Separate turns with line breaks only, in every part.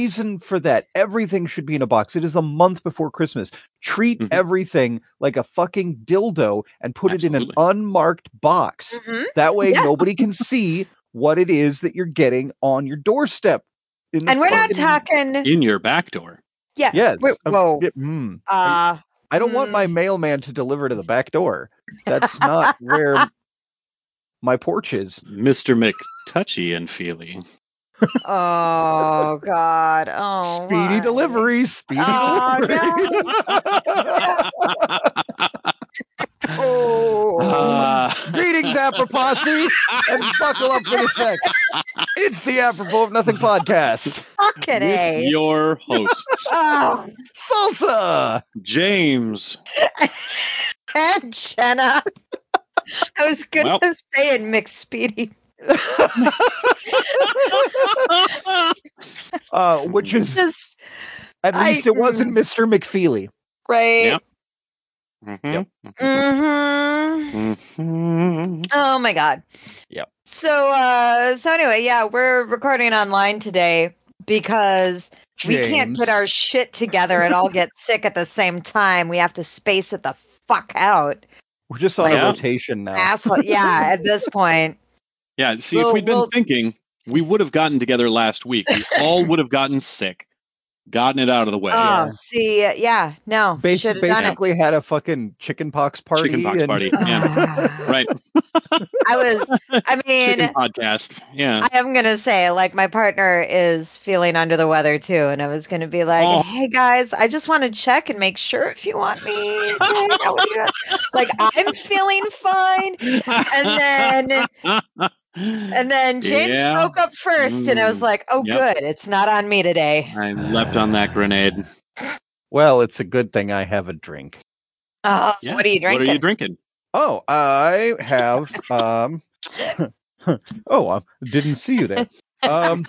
there is no reason for that. Everything should be in a box. It is the month before Christmas. Treat
Mhm.
everything like a fucking dildo and put it in an unmarked box.
Mhm.
That way,
Yeah.
nobody can see what it is that you're getting on your doorstep. in
And we're not talking.
In your back door.
Yeah.
Yes.
we're-
uh,
Whoa.
yeah, mm.
Uh,
I don't want
Mm.
my mailman to deliver to the back door. That's not where my porch is.
Mr. McTouchy and Feely.
Oh God. Oh.
Speedy
why?
delivery. Speedy
Oh,
delivery.
Oh.
Uh,
Greetings, Apropos, and buckle up for the sex. It's the Apropos of Nothing podcast.
Fucking
with
a.
your hosts,
Oh,
Salsa.
James.
and Jenna. I was gonna
Well.
say it mixed speedy.
Uh, which is
Just
at
I-
least it wasn't Mr. McFeely.
right.
Yep. Mhm.
hmm
Mhm.
Oh my god.
Yep.
So uh so anyway, yeah, we're recording online today because we can't
James.
get our shit together and all get sick at the same time. We have to space it the fuck out.
We're just on
Yeah.
a rotation now.
Asshole. Yeah, at this point.
Yeah, see,
Well,
if we'd been
well-
thinking, we would have gotten together last week. We all would have gotten sick, gotten it out of the way.
Oh, see, uh, yeah, no.
Bas-
should have done it.
basically had a fucking chicken pox party.
Chicken pox
and-
party. Yeah, right.
I was I mean
Chicken podcast. Yeah.
I am gonna say, like, my partner is feeling under the weather too, and I was gonna be like,
Oh.
"Hey guys, I just want to check and make sure if you want me to hang out with you." guys." Like, I'm feeling fine, and then and then James
Yeah.
spoke up first, and I was
Mm.
like, "Oh,
Yep.
good, it's not on me today."
I leapt on that grenade.
Well, it's a good thing I have a drink.
Oh,
Yeah.
what are you drinking?
What are you drinking?
Oh, I have. Um, oh, I didn't see you there. Um,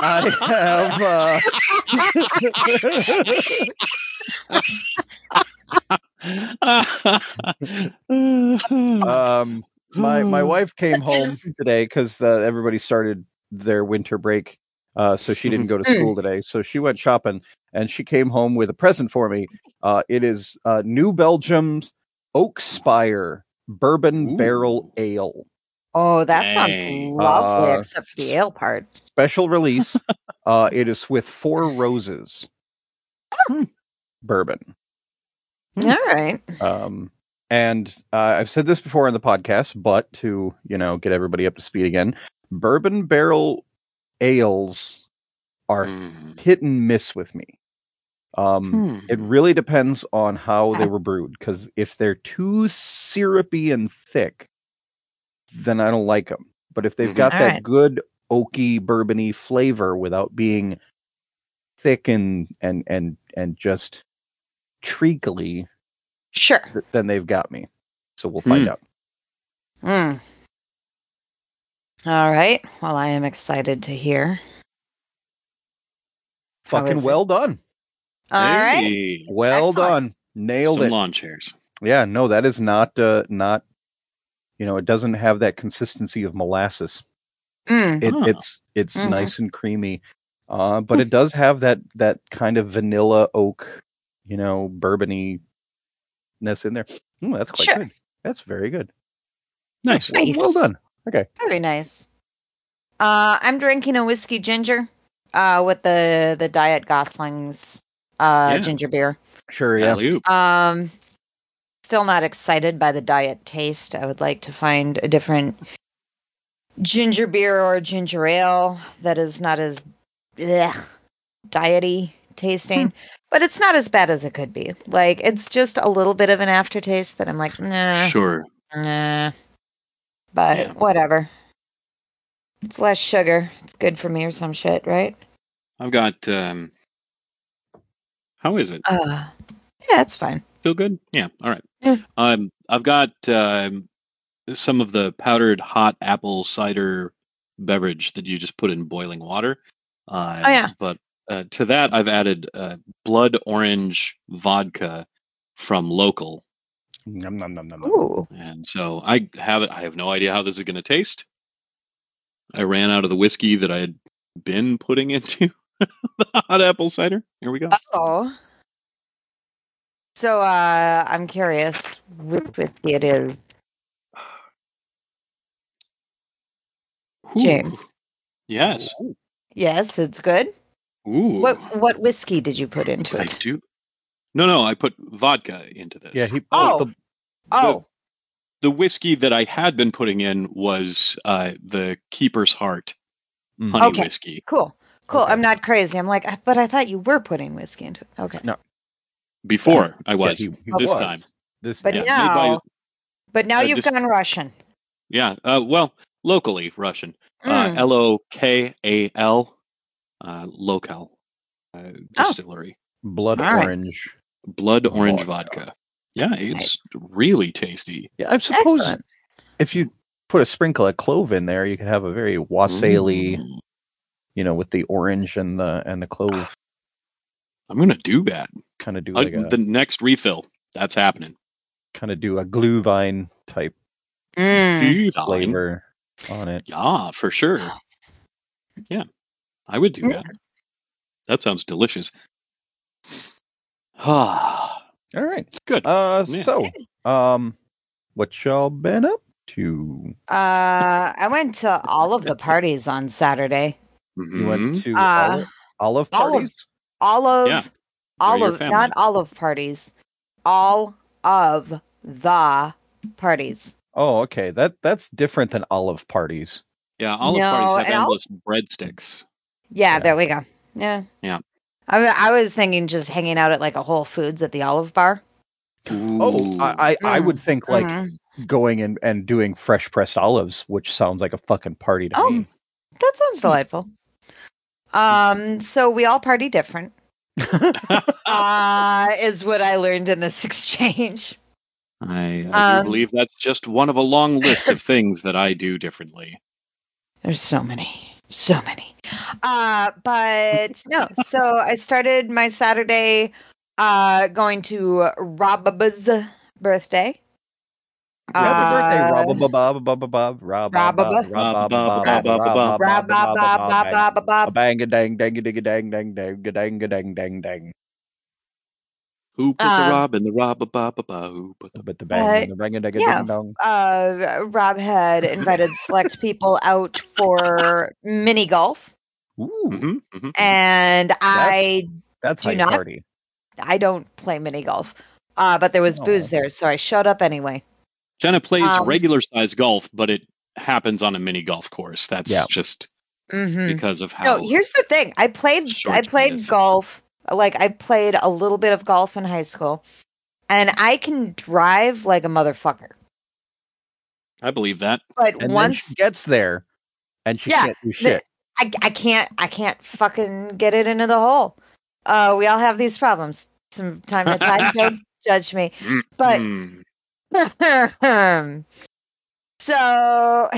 I have. Uh, um, my my wife came home today because uh, everybody started their winter break, uh, so she didn't go to school today. So she went shopping, and she came home with a present for me. Uh, it is uh, New Belgium's Oak Spire Bourbon
Ooh.
Barrel Ale.
Oh, that sounds lovely,
Uh,
except for the ale part.
special release. uh, it is with four roses
Hmm.
bourbon.
All right.
Um, and uh, I've said this before on the podcast, but to you know get everybody up to speed again, bourbon barrel ales are
Mm.
hit and miss with me. Um,
Hmm.
It really depends on how they were brewed. Because if they're too syrupy and thick, then I don't like them. But if they've
Mhm.
got that
Alright.
good oaky bourbony flavor without being thick and and and and just treacly,
Sure.
th- then they've got me. So we'll find
Hmm.
out.
Mm. All right. Well, I am excited to hear.
Fucking
is it?
well done.
All right.
Hey,
Well
Excellent.
done. Nailed
some
it.
lawn chairs.
Yeah, no, that is not uh not you know, it doesn't have that consistency of molasses.
Mm.
It. It's it's
Mhm.
nice and creamy, uh, but it does have that that kind of vanilla oak, you know, bourbony ness in there. Mm, that's quite
Sure.
good. That's very good.
Nice.
Well- Well done. Okay.
Very nice. Uh, I'm drinking a whiskey ginger uh, with the the Diet Goslings uh,
Yeah.
ginger beer.
Sure. Yeah.
Alley-oop.
Um, still not excited by the diet taste. I would like to find a different ginger beer or ginger ale that is not as ugh, diety tasting, but it's not as bad as it could be. Like it's just a little bit of an aftertaste that I'm like, nah,
Sure.
nah. But
Yeah.
whatever. It's less sugar. It's good for me or some shit, right?
I've got. um How is it?
Uh, yeah, it's fine.
Feel good? Yeah. All right.
Yeah.
Um, I've got um, some of the powdered hot apple cider beverage that you just put in boiling water. Uh,
Oh, yeah.
But uh, to that, I've added uh, blood orange vodka from local,
Nom, nom, nom, nom, nom.
Ooh.
and so I have it. I have no idea how this is going to taste. I ran out of the whiskey that I had been putting into the hot apple cider. Here we go.
Oh. So uh I'm curious which whiskey it is.
Ooh.
James.
Yes.
Yes, it's good.
Ooh.
What what whiskey did you put into
I
it?
do. No, no, I put vodka into this.
Yeah, he.
Oh.
the-
Oh,
The whiskey that I had been putting in was uh, the Keeper's Heart
Mhm.
honey
Okay.
whiskey.
cool. Cool.
Okay.
I'm not crazy. I'm like, but I thought you were putting whiskey into it. Okay. No.
Before I
yeah,
was.
he- he
this
was.
time.
This
But
Yeah,
yeah.
made by-
now but now
uh,
you've
just-
gone Russian.
Yeah. Uh, well, locally Russian. Uh,
Mm.
L O K A L. Uh, local uh,
Oh.
distillery.
blood
All right.
orange.
Blood orange
Vodka.
vodka. Yeah, it's really tasty.
Yeah, I suppose
Excellent.
if you put a sprinkle of clove in there, you could have a very wassaily,
Mm.
you know, with the orange and the and the clove,
I'm gonna do that.
kind of do
Uh,
like a
the next refill. That's happening.
kind of do a glühwein type
Mm.
Flavor on it.
Yeah, for sure. Yeah, I would do that. That sounds delicious. Ah,
All right.
good.
Uh,
Yeah.
so, um, what y'all been up to?
Uh, I went to all of the parties on Saturday.
You
Mhm.
went to
Uh,
olive, olive
olive-
parties.
All of
Yeah,
all
your
of
family.
not olive parties. All of the parties.
Oh, okay. That that's different than olive parties.
yeah. Olive
No,
parties have
and I'll-
endless breadsticks.
Yeah,
Yeah.
there we go. Yeah.
Yeah.
I, I was thinking just hanging out at like a Whole Foods at the Olive Bar.
Oh, I I, I
Mm,
would think like
Mhm.
going and and doing fresh pressed olives, which sounds like a fucking party to
Oh.
me.
that sounds delightful. Um, so we all party different. Uh, is what I learned in this exchange.
I, I
Um,
believe that's just one of a long list of things that I do differently.
There's so many, so many. Uh, but no. So I started my Saturday uh going to Rob's birthday.
Happy birthday, Rob Bob Bob Rob Bob Bob Rob Bob Bob
Bob, Bob, Bob.
Bang a dang dang digga dang dang dang ga dang ga dang dang dang.
Who put
Um,
the Rob in the Rob ba ba ba ba? Who put the
But the bang and the bang a dang
yeah.
ding dong.
Uh, Rob had invited select people out for mini golf,
Ooh,
Mhm, mhm.
and I
that's
Do not-
party.
I don't play mini golf. Uh, but there was booze
Oh.
there, so I showed up anyway.
Jenna plays
Um,
regular size golf, but it happens on a mini golf course. That's
Yeah.
just
hmm
because of how.
No, here's the thing. I played I
it
played
is.
golf. Like I played a little bit of golf in high school. And I can drive like a motherfucker.
I believe that.
But
And then
once
she gets there, and she
Yeah,
can't do shit.
I I can't I can't fucking get it into the hole. Uh we all have these problems. Some time to time don't judge me. But so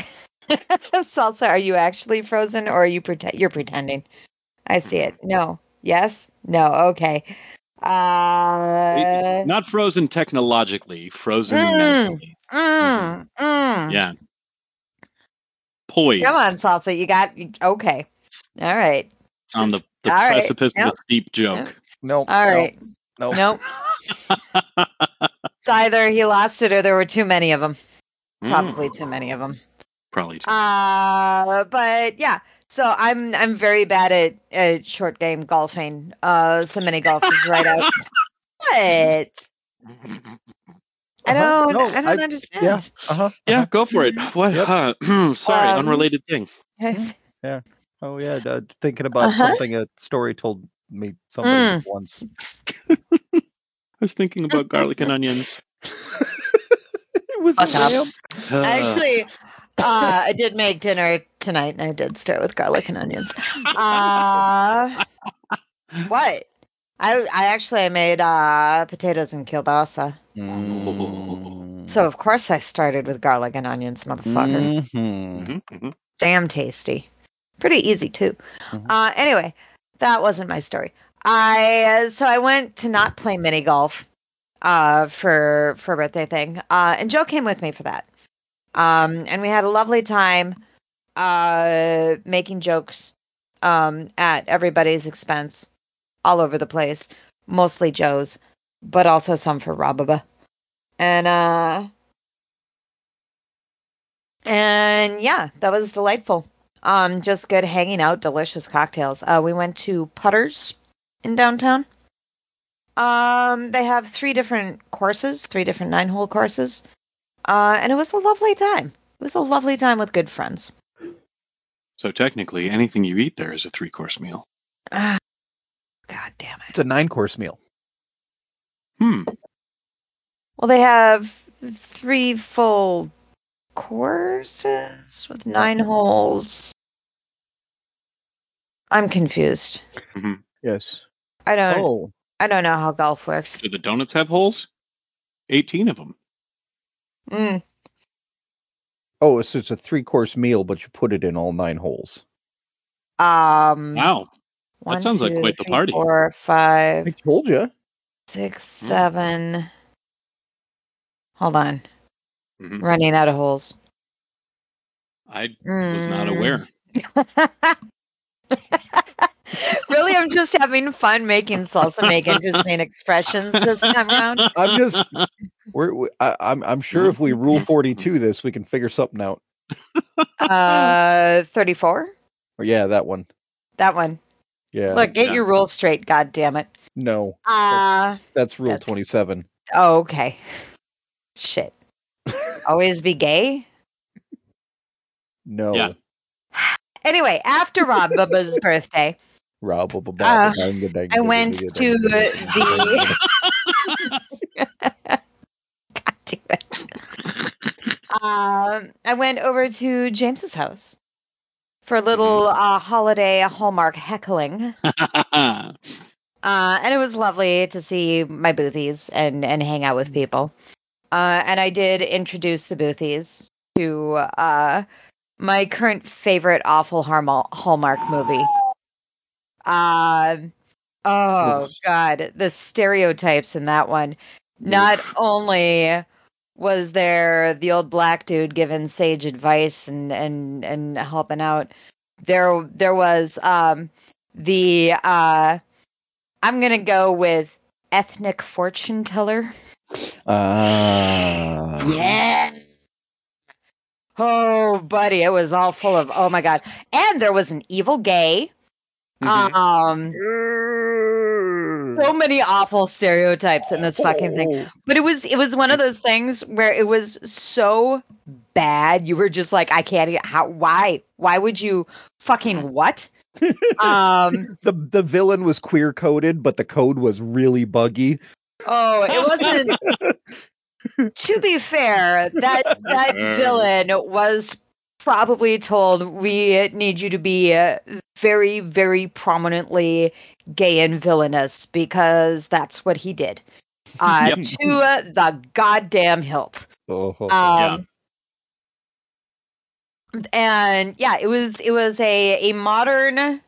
Salsa, are you actually frozen or are you pretend you're pretending? I see it. No. Yes? No. Okay. Uh
not frozen technologically, frozen
Mm.
mentally.
mm, mm.
Yeah. Poised
Come on, Salsa. You got okay. All right.
on the, the
All right.
precipice
Yep.
of a steep joke.
No.
All right.
No.
Nope. It's either he lost it or there were too many of them. Probably
Mm,
too many of them.
Probably. Too.
Uh, but yeah. So I'm I'm very bad at, at short game golfing. Uh, so many golf is right out. What? I
Uh-huh.
don't.
No,
I don't
I-
understand.
Yeah. Uh huh.
yeah, go for it. What?
Yep.
uh, sorry,
Um,
unrelated thing. Yeah.
Oh yeah. Uh, thinking about
Uh-huh.
something a story told me somebody
Mm.
once.
I was thinking about garlic and onions.
it was a
Fuck up.
lamb.
Uh,
Actually, uh, I did make dinner tonight, and I did start with garlic and onions. Uh, what? I I actually I made uh, potatoes and kielbasa.
Mm.
So of course I started with garlic and onions, motherfucker.
Mhm.
mhm, mhm.
Damn tasty. Pretty easy too.
Mhm.
Uh, anyway, that wasn't my story. I uh, so I went to not play mini golf uh, for for a birthday thing, uh, and Joe came with me for that. Um, and we had a lovely time uh, making jokes um, at everybody's expense, all over the place. Mostly Joe's, but also some for Rababa. And uh, and yeah, that was delightful. Um, just good hanging out, delicious cocktails. Uh, we went to Putters in downtown. Um, they have three different courses, three different nine hole courses. Uh, and it was a lovely time. It was a lovely time with good friends.
So technically, anything you eat there is a three course meal.
Ah, God damn it.
It's a nine course meal.
Hmm.
Well, they have three full courses with nine holes. I'm confused.
Yes.
I don't.
Oh,
I don't know how golf works.
Do the donuts have holes? 18 of them.
Mm,
oh, so it's a three course meal, but you put it in all nine holes.
um.
Wow.
one,
sounds like
two,
quite the
three,
party.
Four, five.
I told you.
six,
Hmm.
seven. Hold on.
Mhm.
Running out of holes.
I was not aware.
Really, I'm just having fun making salsa, make interesting expressions this time around.
I'm just. We're. We, I, I'm. I'm sure if we rule forty two this, we can figure something out.
Uh, 34.
Or yeah, that one.
That one.
Yeah.
Look, get
yeah.
your rules straight. God damn it.
no,
Uh,
that's rule
That's-
twenty seven.
oh, okay. Shit. Always be gay.
No.
Yeah.
Anyway, after Rob Bubba's birthday,
Rob, blah, blah,
Uh, I went to the-. God damn it. Um, I went over to James's house for a little uh, holiday Hallmark heckling. Uh, and it was lovely to see my boothies and, and hang out with people. Uh, and I did introduce the boothies to uh, my current favorite awful Hallmark movie. Um, oh, God. The stereotypes in that one. Not only was there the old black dude giving sage advice and, and, and helping out, there there was um, the uh, I'm gonna go with ethnic fortune teller.
Ah.
Yeah. Oh, buddy, it was all full of oh my god, and there was an evil gay.
Mhm.
Um, so many awful stereotypes in this fucking thing. But it was it was one of those things where it was so bad you were just like I can't how why why would you fucking what? um
the the villain was queer coded, but the code was really buggy.
Oh, it wasn't. to be fair, that that villain was probably told we need you to be uh, very, very prominently gay and villainous because that's what he did. Uh,
Yep.
To uh, the goddamn hilt.
Oh,
Um, And yeah, it was it was a a modern.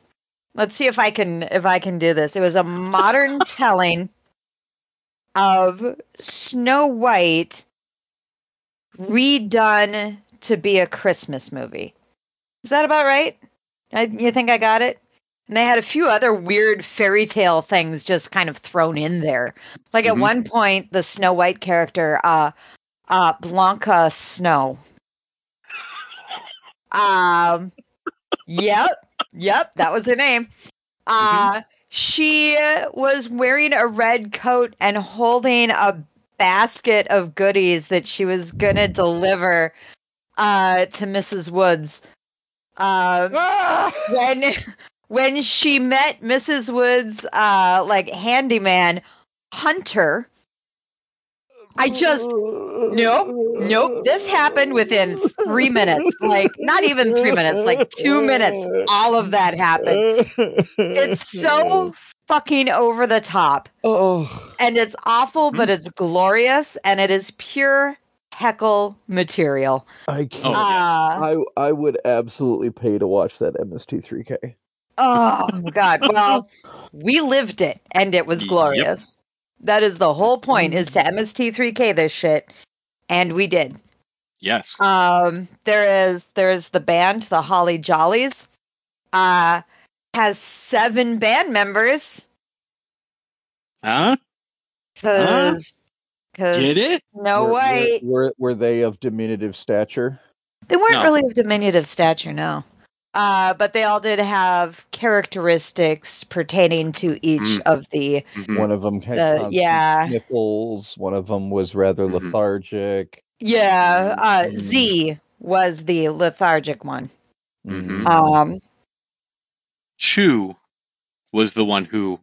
Let's see if I can if I can do this. It was a modern telling of Snow White redone to be a Christmas movie. Is that about right? I, you think I got it? And they had a few other weird fairy tale things just kind of thrown in there. Like at
Mhm.
one point, the Snow White character, uh, uh, Blanca Snow. Um, yep, yep, that was her name. Uh, she was wearing a red coat and holding a basket of goodies that she was gonna deliver uh, to Mrs. Woods. Uh,
Ah!
when when she met Mrs. Woods, uh, like handyman Hunter. I just nope, nope. This happened within three minutes. Like not even three minutes, like two minutes. All of that happened. It's so fucking over the top,
Oh,
and it's awful, but it's glorious, and it is pure heckle material.
I can't.
Oh, yes.
Uh,
I I would absolutely pay to watch that MST3K.
Oh God! Well, we lived it, and it was
Yep.
glorious. That is the whole point: is to MST3K this shit, and we did.
Yes.
Um, there is there is the band, the Holly Jollies. Uh, has seven band members.
Huh?
Cause, cause
Get it?
No
were,
way.
Were, were were they of diminutive stature?
They weren't
No.
really of diminutive stature, no. Uh, but they all did have characteristics pertaining to each
Mm.
of the.
Mhm.
One of them had constant
yeah.
sniffles. One of them was rather
Mhm.
lethargic.
Yeah, uh,
Mm.
Z was the lethargic one. Um,
Chew was the one who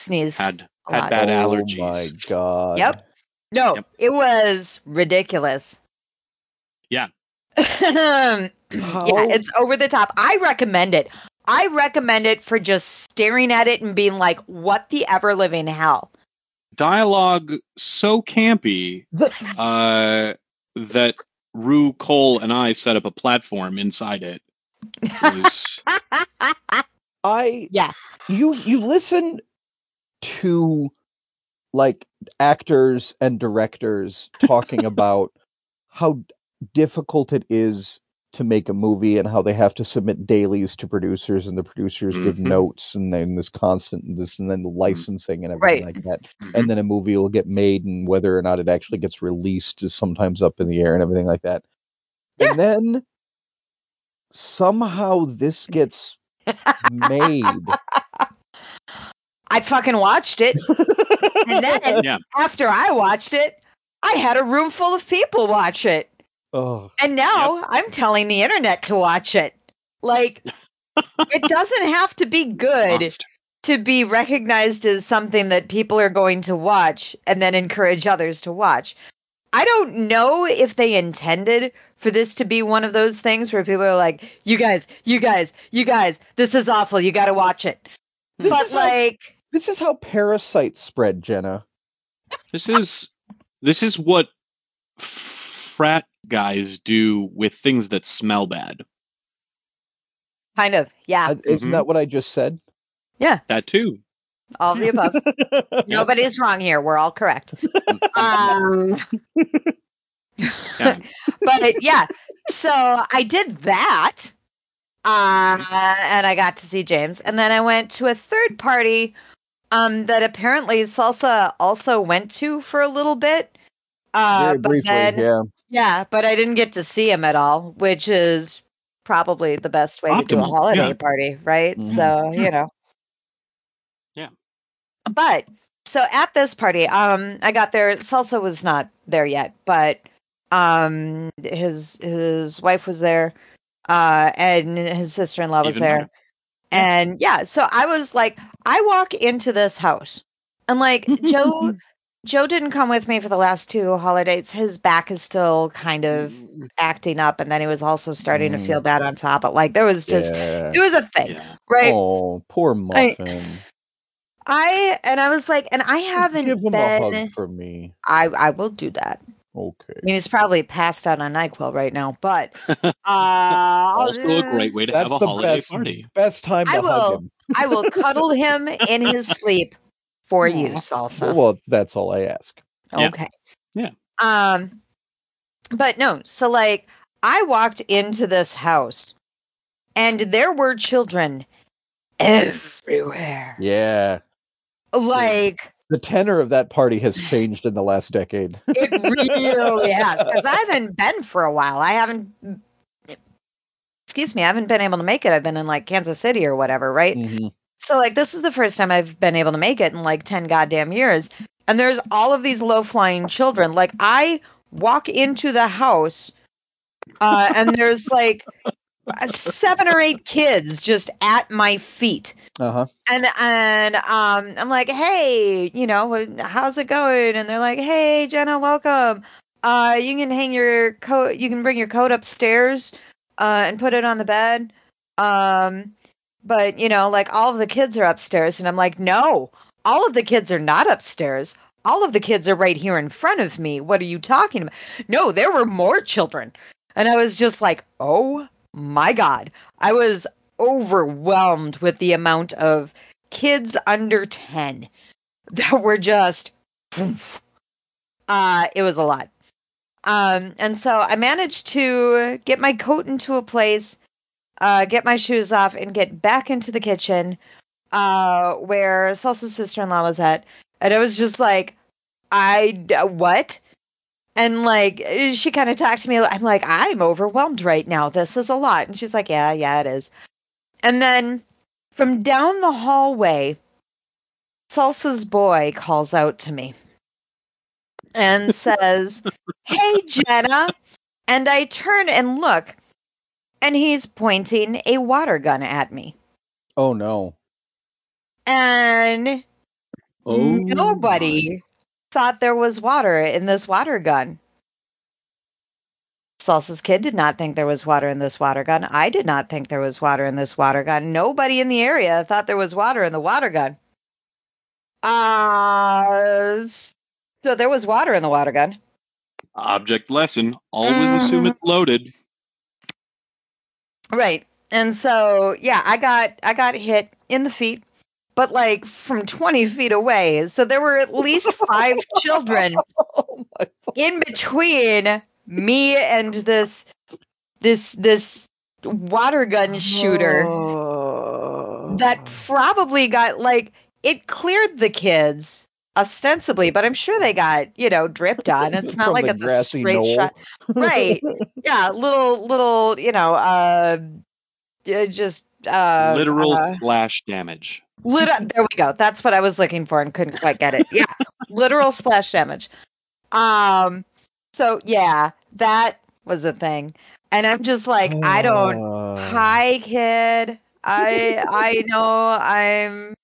sneezed.
had had
lot.
bad
oh my god!
Yep. No,
Yep.
it was ridiculous.
Yeah.
yeah, it's over the top. I recommend it. I recommend it for just staring at it and being like, "What the ever living hell."
Dialogue so campy uh, that Rue Cole and I set up a platform inside it. It was
I
Yeah.
You you listen to like actors and directors talking about how difficult it is to make a movie and how they have to submit dailies to producers and the producers give
Mhm.
notes and then this constant and this and then the licensing and everything
Right.
like that
Mhm.
and then a movie will get made and whether or not it actually gets released is sometimes up in the air and everything like that and then somehow this gets made
I fucking watched it, and then
Yeah.
after I watched it, I had a room full of people watch it,
oh
and now I'm telling the internet to watch it. Like, it doesn't have to be good.
monster.
to be recognized as something that people are going to watch and then encourage others to watch. I don't know if they intended for this to be one of those things where people are like, "You guys, you guys, you guys, this is awful. You got to watch it."
This
but
is how-
like,
This is how parasites spread, Jenna.
This is this is what frat guys do with things that smell bad.
kind of, yeah,
Uh, Isn't
Mhm.
that what I just said? Yeah.
That too.
all of the above. Nobody's wrong here. We're all correct. Um,
Yeah.
but yeah, so I did that. Uh, and I got to see James. And then I went to a third party um, that apparently Salsa also went to for a little bit. Uh,
Very
but
briefly,
then,
yeah.
yeah, but I didn't get to see him at all, which is probably the best way to do a holiday
yeah.
party, right?
Mhm.
So, you know.
Yeah.
But so at this party, um, I got there. Salsa was not there yet, but um, his his wife was there, uh, and his sister in law was
Even
there,
better.
and yeah. So I was like, I walk into this house, and like Joe, Joe didn't come with me for the last two holidays. His back is still kind of acting up, and then he was also starting to
Mm.
feel bad on top. But like, there was just
yeah.
it was a thing,
Yeah.
right?
Oh, poor
I-
muffin.
I and I was like, and I haven't
Give him a hug for me.
I I will do that.
Okay.
I mean, he's probably passed out on Nyquil right now, but uh, I'll-
Also a great way to
That's
have a
the
holiday
best
party.
best time to
I
hug
will-
him.
I will cuddle him in his sleep for you, Salsa.
Well, that's all I ask.
Yeah.
Okay.
Yeah.
Um, but no. So like, I walked into this house, and there were children everywhere.
Yeah.
Like
The tenor of that party has changed in the last decade.
it really has, because I haven't been for a while. I haven't. Excuse me, I haven't been able to make it. I've been in like Kansas City or whatever, right?
Mhm.
So like this is the first time I've been able to make it in like 10 goddamn years. And there's all of these low flying children. Like I walk into the house uh and there's like seven or eight kids just at my feet.
Uh-huh.
And and um I'm like, "Hey, you know, how's it going?" And they're like, "Hey, Jenna, welcome. Uh you can hang your coat you can bring your coat upstairs uh and put it on the bed." Um but you know like all of the kids are upstairs and i'm like no all of the kids are not upstairs all of the kids are right here in front of me what are you talking about no there were more children and i was just like oh my god i was overwhelmed with the amount of kids under 10 that were just uh it was a lot um and so i managed to get my coat into a place uh, get my shoes off, and get back into the kitchen uh, where Salsa's sister in law was at. And I was just like, I, what? And like, she kind of talked to me. I'm like, I'm overwhelmed right now. This is a lot. And she's like, yeah, yeah, it is. And then from down the hallway, Salsa's boy calls out to me and says, Hey, Jenna. And I turn and look, and he's pointing a water gun at me.
Oh no.
And
Oh,
nobody thought there was water in this water gun. Salsa's kid did not think there was water in this water gun. I did not think there was water in this water gun. Nobody in the area thought there was water in the water gun. Uh, so there was water in the water gun.
Object lesson: always assume
Mhm.
it's loaded.
Right. And so yeah, I got I got hit in the feet, but like from 20 feet away. So there were at least five children
Oh
in between me and this this this water gun shooter
Oh.
that probably got like it cleared the kids ostensibly, but I'm sure they got, you know, dripped on. It's not like it's a
grassy
straight
knoll.
shot. Right. Yeah, little little, you know, uh uh, just uh
Literal
uh,
splash damage.
Lit- there we go. That's what I was looking for and couldn't quite get it. Yeah, literal splash damage. Um. So yeah, that was a thing, and I'm just like, I don't.
Uh,
Hi, kid. I I know I'm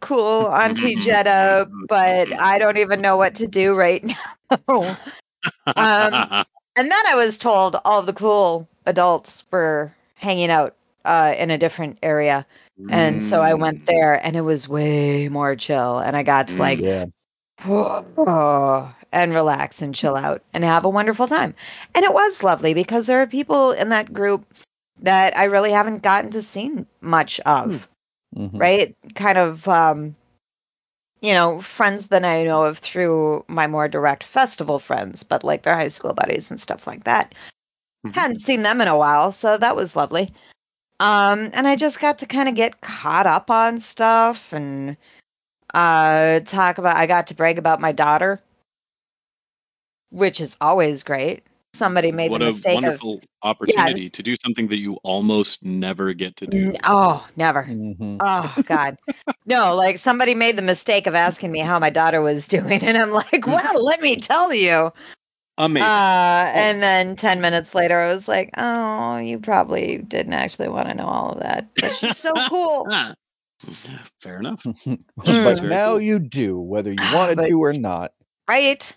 cool, Auntie Jetta, but I don't even know what to do right now. Um, and then I was told all the cool adults were hanging out uh, in a different area. And so I
Mm.
went there and it was way more chill. And I got to like
Yeah.
and relax and chill out and have a wonderful time. And it was lovely because there are people in that group that I really haven't gotten to see much of,
Mhm.
right? Kind of, um, you know, friends that I know of through my more direct festival friends, but like their high school buddies and stuff like that.
Mhm.
Hadn't seen them in a while, so that was lovely. Um, and I just got to kind of get caught up on stuff and uh talk about I got to brag about my daughter, which is always great. Somebody made
what
the
a
mistake of
wonderful opportunity to do something that you almost never get to do.
Oh, never.
Mhm.
Oh God, no! Like somebody made the mistake of asking me how my daughter was doing, and I'm like, "Well, let me tell you."
Amazing.
Uh, and then ten minutes later, I was like, "Oh, you probably didn't actually want to know all of that, but she's so cool."
Ah, Fair enough.
but
Very
now
cool.
you do, whether you wanted
But-
to or not.
right?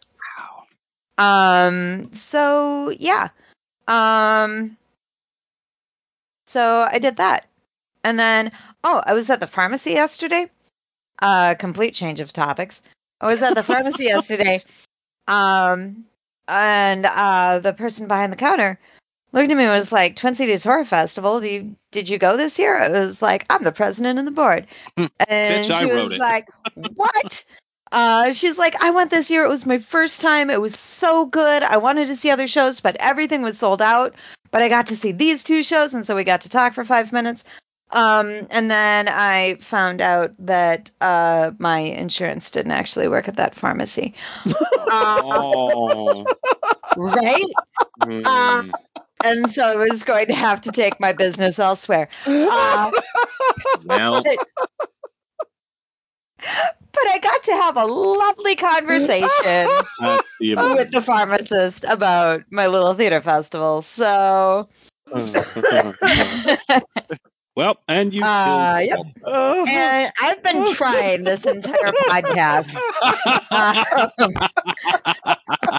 Wow.
Um, so yeah. Um so I did that. And then oh, I was at the pharmacy yesterday. Uh complete change of topics. I was at the pharmacy yesterday. Um and uh the person behind the counter looked at me and was like, Twin Cities Horror Festival, do you did you go this year? I was like, I'm the president of the board. And
Bitch,
she was
it.
like, What? Uh, she's like, I went this year. It was my first time. It was so good. I wanted to see other shows, but everything was sold out. But I got to see these two shows, and so we got to talk for five minutes. Um, and then I found out that uh, my insurance didn't actually work at that pharmacy.
Oh.
right?
Mm.
And so I was going to have to take my business elsewhere. Uh,
well,
but, but I got to have a lovely conversation. with the pharmacist about my little theater festival. So,
well, and you
Uh, yep.
Salt.
Uh,
and I've been trying this entire podcast.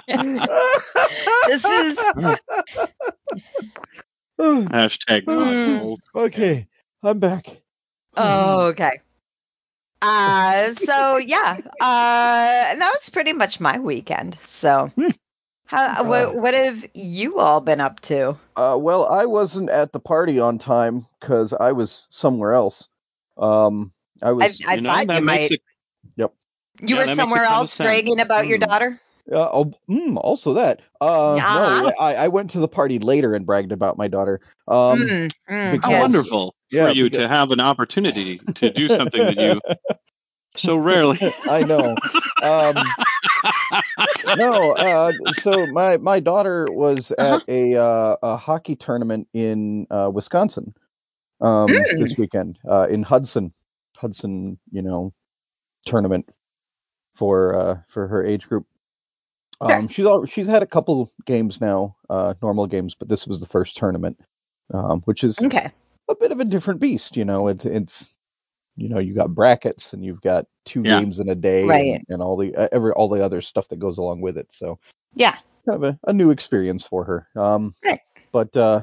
This is
Hashtag
Mm.
okay, I'm back.
oh, okay. Uh, so yeah, uh, and that was pretty much my weekend. So, how
Uh.
what what have you all been up to?
Uh, well, I wasn't at the party on time because I was somewhere else. Um, I
I,
was.
I
you know,
thought
that
you
makes
might.
it
You
yeah,
were somewhere
a ton of
else bragging about your
Mm.
daughter.
Uh, oh, mm, also that. Uh,
Ah.
no, I, I went to the party later and bragged about my daughter. Um,
Mm, mm,
because-
How wonderful
Yeah,
for you
because-
to have an opportunity to do something that you so rarely.
I know. Um, no, uh, so my my daughter was
Uh-huh.
at a uh, a hockey tournament in uh, Wisconsin um,
Mm.
this weekend uh, in Hudson, Hudson, you know, tournament for uh, for her age group. Um, she's al- she's had a couple games now, uh, normal games, but this was the first tournament, um, which is
Okay.
a bit of a different beast. You know, it's it's you know you got brackets and you've got two
Yeah.
games in a day,
Right.
and, and all the uh, every all the other stuff that goes along with it. So
Yeah.
kind of a, a new experience for her. Um,
Right.
but uh,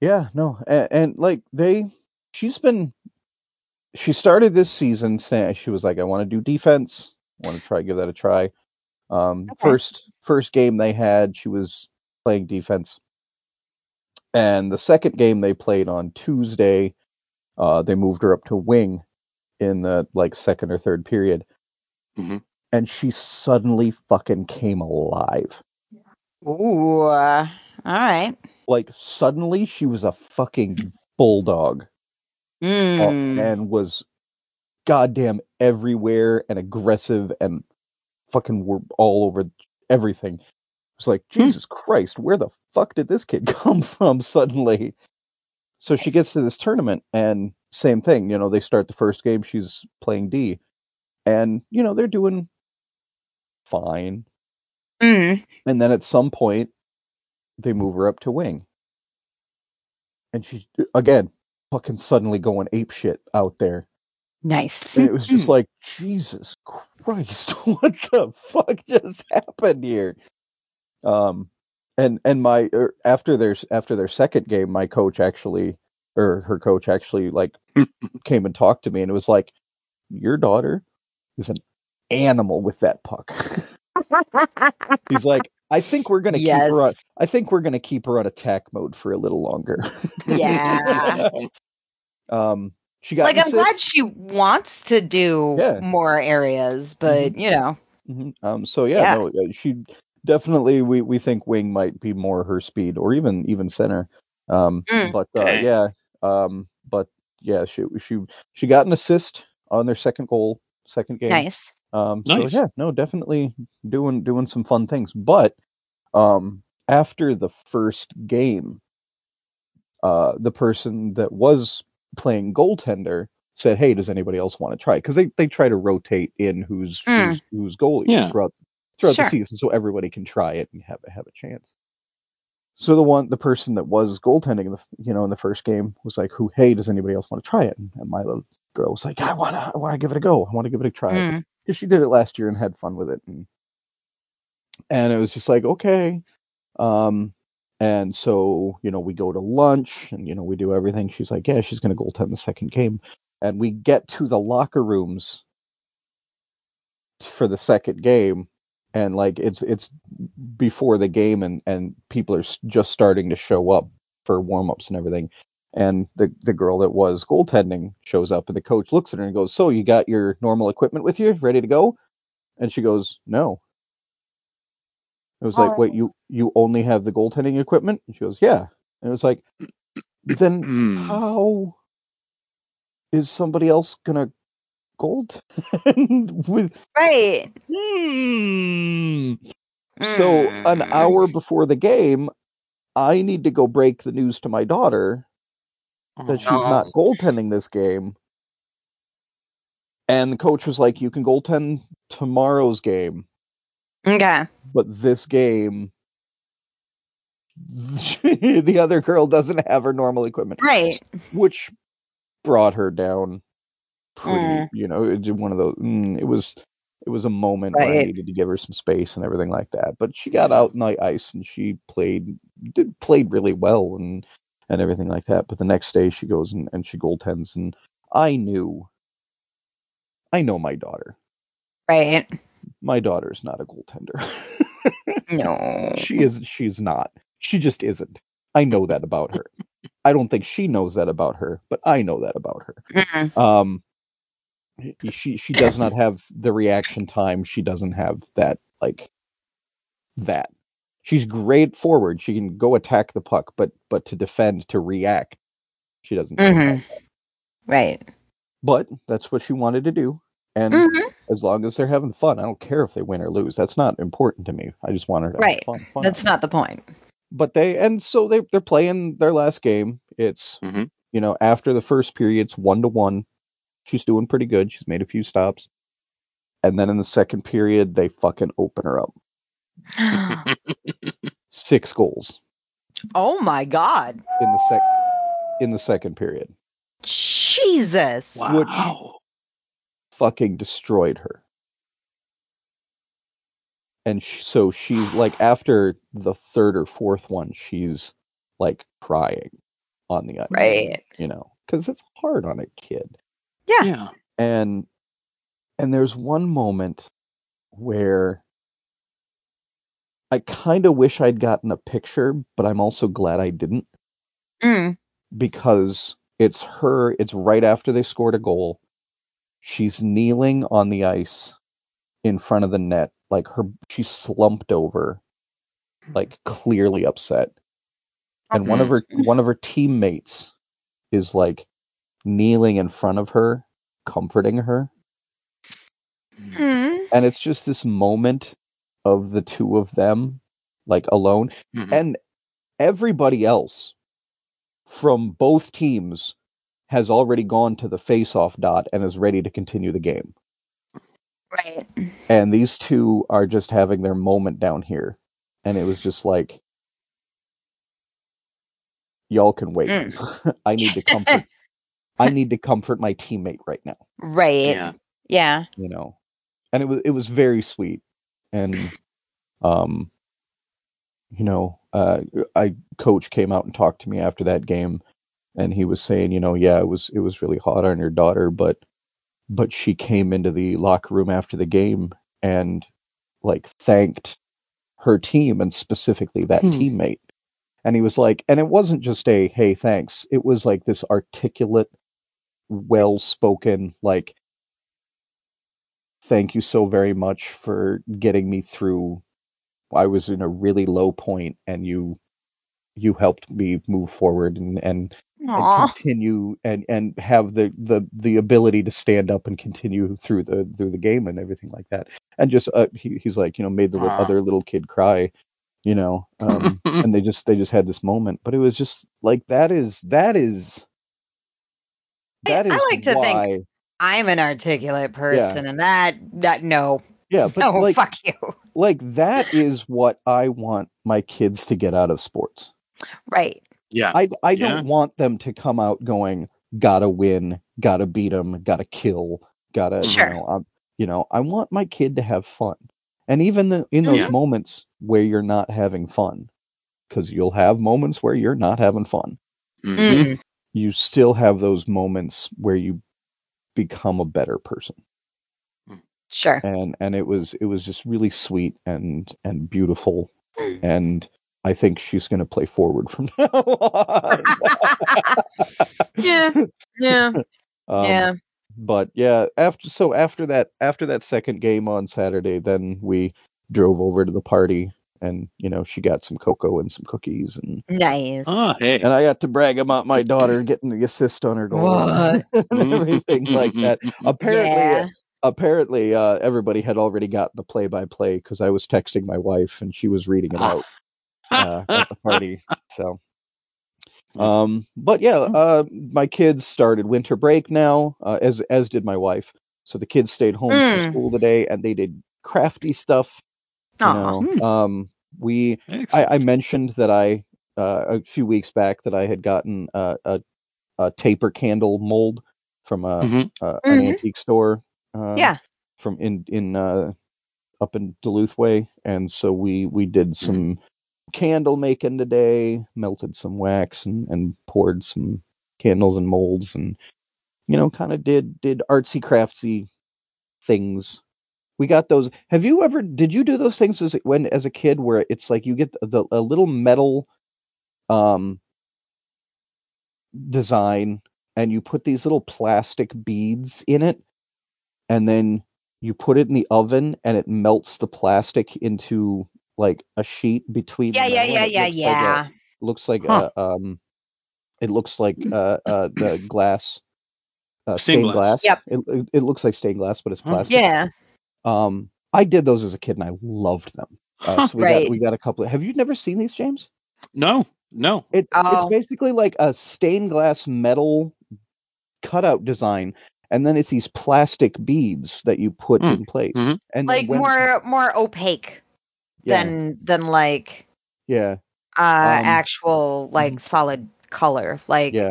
yeah, no, and, and like they, she's been, she started this season saying she was like, I want to do defense, I want to try give that a try. Um,
Okay.
first first game they had, she was playing defense, and the second game they played on Tuesday, uh, they moved her up to wing in the like second or third period,
Mhm.
and she suddenly fucking came alive.
Ooh. Uh, all right.
like suddenly she was a fucking bulldog uh,
Mm.
and was goddamn everywhere and aggressive and fucking were all over everything. It's like
Hmm.
Jesus Christ, where the fuck did this kid come from suddenly? So she gets to this tournament and same thing, you know, they start the first game she's playing D and you know, they're doing fine.
Mm.
And then at some point, they move her up to wing. And she's again fucking suddenly going ape shit out there.
Nice.
And it was just like, Jesus Christ, what the fuck just happened here? Um and and my er, after their after their second game, my coach actually or her coach actually like came and talked to me and it was like, Your daughter is an animal with that puck. He's like, I think we're gonna keep her on I think we're gonna keep her on attack mode for a little longer.
Yeah.
um she got
like
an
I'm
assist.
glad she wants to do
Yeah.
more areas, but you know,
Mhm. Um so yeah,
Yeah.
no uh, she definitely we we think wing might be more her speed or even even center. Um
Mm.
but uh, yeah, um but yeah, she she she got an assist on their second goal, second game.
nice.
Um, so yeah, no, definitely doing doing some fun things. But um, after the first game, uh, the person that was playing goaltender said, "Hey, does anybody else want to try?" Because they they try to rotate in who's
Mm.
who's, who's goalie
Yeah.
throughout throughout
Sure.
the season, so everybody can try it and have have a chance. So the one, the person that was goaltending, in the you know, in the first game was like, "Who? Hey, does anybody else want to try it?" And, and my little girl was like, "I want to, I want to give it a go. I want to give it a try."
Mm.
because she did it last year and had fun with it and and it was just like okay um and so you know we go to lunch and you know we do everything she's like yeah she's going to goaltend the second game and we get to the locker rooms for the second game and like it's it's before the game and and people are just starting to show up for warm-ups and everything. And the the girl that was goaltending shows up and the coach looks at her and goes so you got your normal equipment with you? Ready to go? And she goes no. It was like wait you you only have the goaltending equipment? And she goes yeah. And it was like then
Hmm.
how is somebody else gonna gold with
Right.
Hmm. so an
Mm.
hour before the game i need to go break the news to my daughter that she's not goaltending this game. And the coach was like, "You can goaltend tomorrow's game,
Okay.
but this game, the other girl doesn't have her normal equipment,
Right.
which brought her down pretty.
Mm.
You know, it was one of those. Mm, it was it was a moment where I needed to give her some space and everything like that. But she got out in the ice and she played did played really well and and everything like that. But the next day she goes and, and she goaltends and I knew I know my daughter.
Right.
My daughter is not a goaltender.
No.
she is she's not. She just isn't. I know that about her. I don't think she knows that about her, but I know that about her.
Mm.
Um she she does not have the reaction time. She doesn't have that like that. She's great forward. She can go attack the puck, but but to defend, to react, she doesn't. do
Mhm. Right.
But that's what she wanted to do, and
Mhm.
as long as they're having fun, I don't care if they win or lose. That's not important to me. I just want her to
Right.
have fun. fun
That's not the point.
but they and so they they're playing their last game. It's
Mhm.
you know after the first period, it's one to one. She's doing pretty good. She's made a few stops, and then in the second period, they fucking open her up. Six goals
oh my god.
in the sec in the second period.
Jesus.
Wow.
Fucking destroyed her. And sh so she's like after the third or fourth one, she's like crying on the ice,
Right.
You know, because it's hard on a kid.
Yeah.
Yeah.
and and there's one moment where I kind of wish I'd gotten a picture, but I'm also glad I didn't
Mm.
because it's her. It's right after they scored a goal. She's kneeling on the ice in front of the net, like her. She's slumped over, like clearly upset. And one of her one of her teammates is like kneeling in front of her, comforting her.
Mm.
and it's just this moment of the two of them like alone
Mhm.
and everybody else from both teams has already gone to the face-off dot and is ready to continue the game
Right.
and these two are just having their moment down here and it was just like y'all can wait i need to comfort i need to comfort my teammate right now
Right.
Yeah.
Yeah.
you know and it was it was very sweet and um you know uh i coach came out and talked to me after that game and he was saying you know yeah it was it was really hard on your daughter but but she came into the locker room after the game and like thanked her team and specifically that
Hmm.
teammate and he was like and it wasn't just a hey thanks it was like this articulate well spoken like thank you so very much for getting me through. I was in a really low point and you you helped me move forward and and, and continue and and have the the the ability to stand up and continue through the through the game and everything like that. And just uh, he, he's like you know made the li-
Aw.
other little kid cry you know um and they just they just had this moment. But it was just like that is that is that is
I like to think- I'm an articulate person, and that that no,
yeah but
no,
like
fuck you.
like that is what I want my kids to get out of sports.
Right.
Yeah.
I I
Yeah.
don't want them to come out going gotta win, gotta beat them, gotta kill, gotta
Sure.
you know um, you know I want my kid to have fun, and even the, in those
Yeah.
moments where you're not having fun, because you'll have moments where you're not having fun.
Mhm.
You still have those moments where you become a better person.
Sure.
and and it was it was just really sweet and and beautiful
Mm.
and I think she's going to play forward from now on.
Yeah. Yeah.
Um,
yeah.
But yeah, after so after that after that second game on Saturday, then we drove over to the party, and you know she got some cocoa and some cookies, and
Nice.
Oh, hey.
and I got to brag about my daughter getting the assist on her goal
What?
and everything like that. Apparently,
Yeah.
apparently uh, everybody had already got the play by play because I was texting my wife and she was reading it out uh, at the party. So, um, but yeah, uh, my kids started winter break now, uh, as as did my wife. So the kids stayed home
Mm.
from school today and they did crafty stuff. You know, um, we I, I mentioned that I uh, a few weeks back that I had gotten uh, a a taper candle mold from a,
Mhm.
uh, an
Mhm.
antique store. Uh,
Yeah.
from in in uh, up in Duluth way, and so we we did some candle making today. Melted some wax and and poured some candles and molds, and you know, kind of did did artsy craftsy things. We got those. Have you ever? Did you do those things as when as a kid, where it's like you get the, the a little metal, um, design, and you put these little plastic beads in it, and then you put it in the oven and it melts the plastic into like a sheet between.
Yeah, yeah, yeah, yeah, yeah.
looks like a- looks like uh, um, it looks like uh, uh the glass. Uh,
Stained
stained
glass.
glass.
Yep.
It, it, it looks like stained glass, but it's plastic.
Yeah.
Um, I did those as a kid and I loved them. Uh, so we
Right.
got we got a couple. have you never seen these, James?
No, no.
It,
Oh.
It's basically like a stained glass metal cutout design, and then it's these plastic beads that you put
Mm,
in place.
mhm.
And
Like
when-
more more opaque
yeah,
than than like
yeah,
uh
Um,
actual like solid color. Like
yeah.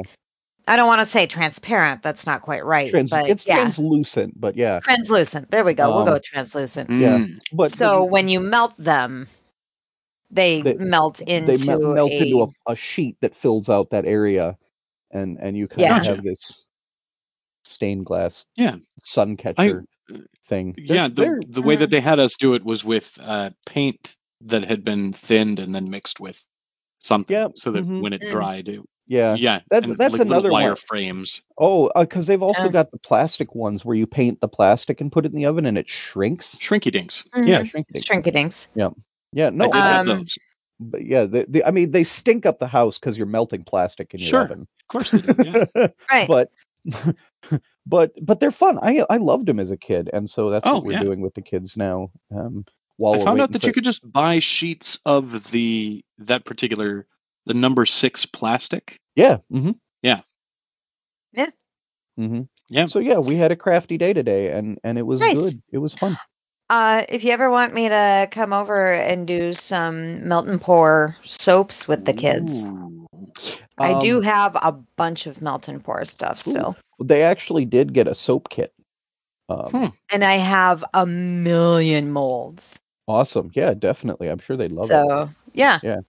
I don't want to say transparent. That's not quite right.
Trans-
but
it's
yeah,
translucent, but yeah,
translucent. There we go. we'll go
Um,
with translucent.
Yeah.
Mm.
but
so
but
when you melt them, they,
They-
melt into
they mel- melt
a,
into a, a sheet that fills out that area, and and you kind
Yeah.
of have this stained glass,
Yeah.
sun catcher thing.
Yeah, the, the way that they had us do it was with uh, paint that had been thinned and then mixed with something,
Yep,
so that
mhm.
when it
Mm.
dried, it,
yeah.
yeah,
That's-
and
that's
like
another
wire
one.
frames.
Oh, because they've also
Yeah.
got the plastic ones where you paint the plastic and put it in the oven and it shrinks.
Shrinky dinks.
Mhm.
Yeah,
shrinky
shrinkadinks.
Yeah, Yeah. no,
I did have
Um,
those.
but yeah, they, they, I mean, they stink up the house because you're melting plastic in your
Sure.
oven.
Of course they do. Yeah.
Right.
but but but they're fun. I I loved them as a kid, and so that's
Oh,
what we're
yeah.
doing with the kids now. Um, while
I found out that
for-
you could just buy sheets of the that particular the number six plastic.
Yeah, mm-hmm.
Yeah.
Yeah.
mm-hmm.
Yeah.
So yeah, we had a crafty day today, and and it was
Nice.
good. It was fun.
Uh, if you ever want me to come over and do some melt and pour soaps with the kids,
Ooh.
I do
Um,
have a bunch of melt and pour stuff
Ooh.
still.
They actually did get a soap kit. Um,
Hmm.
And I have a million molds.
Awesome. Yeah, definitely. I'm sure they'd love it.
so, yeah. yeah.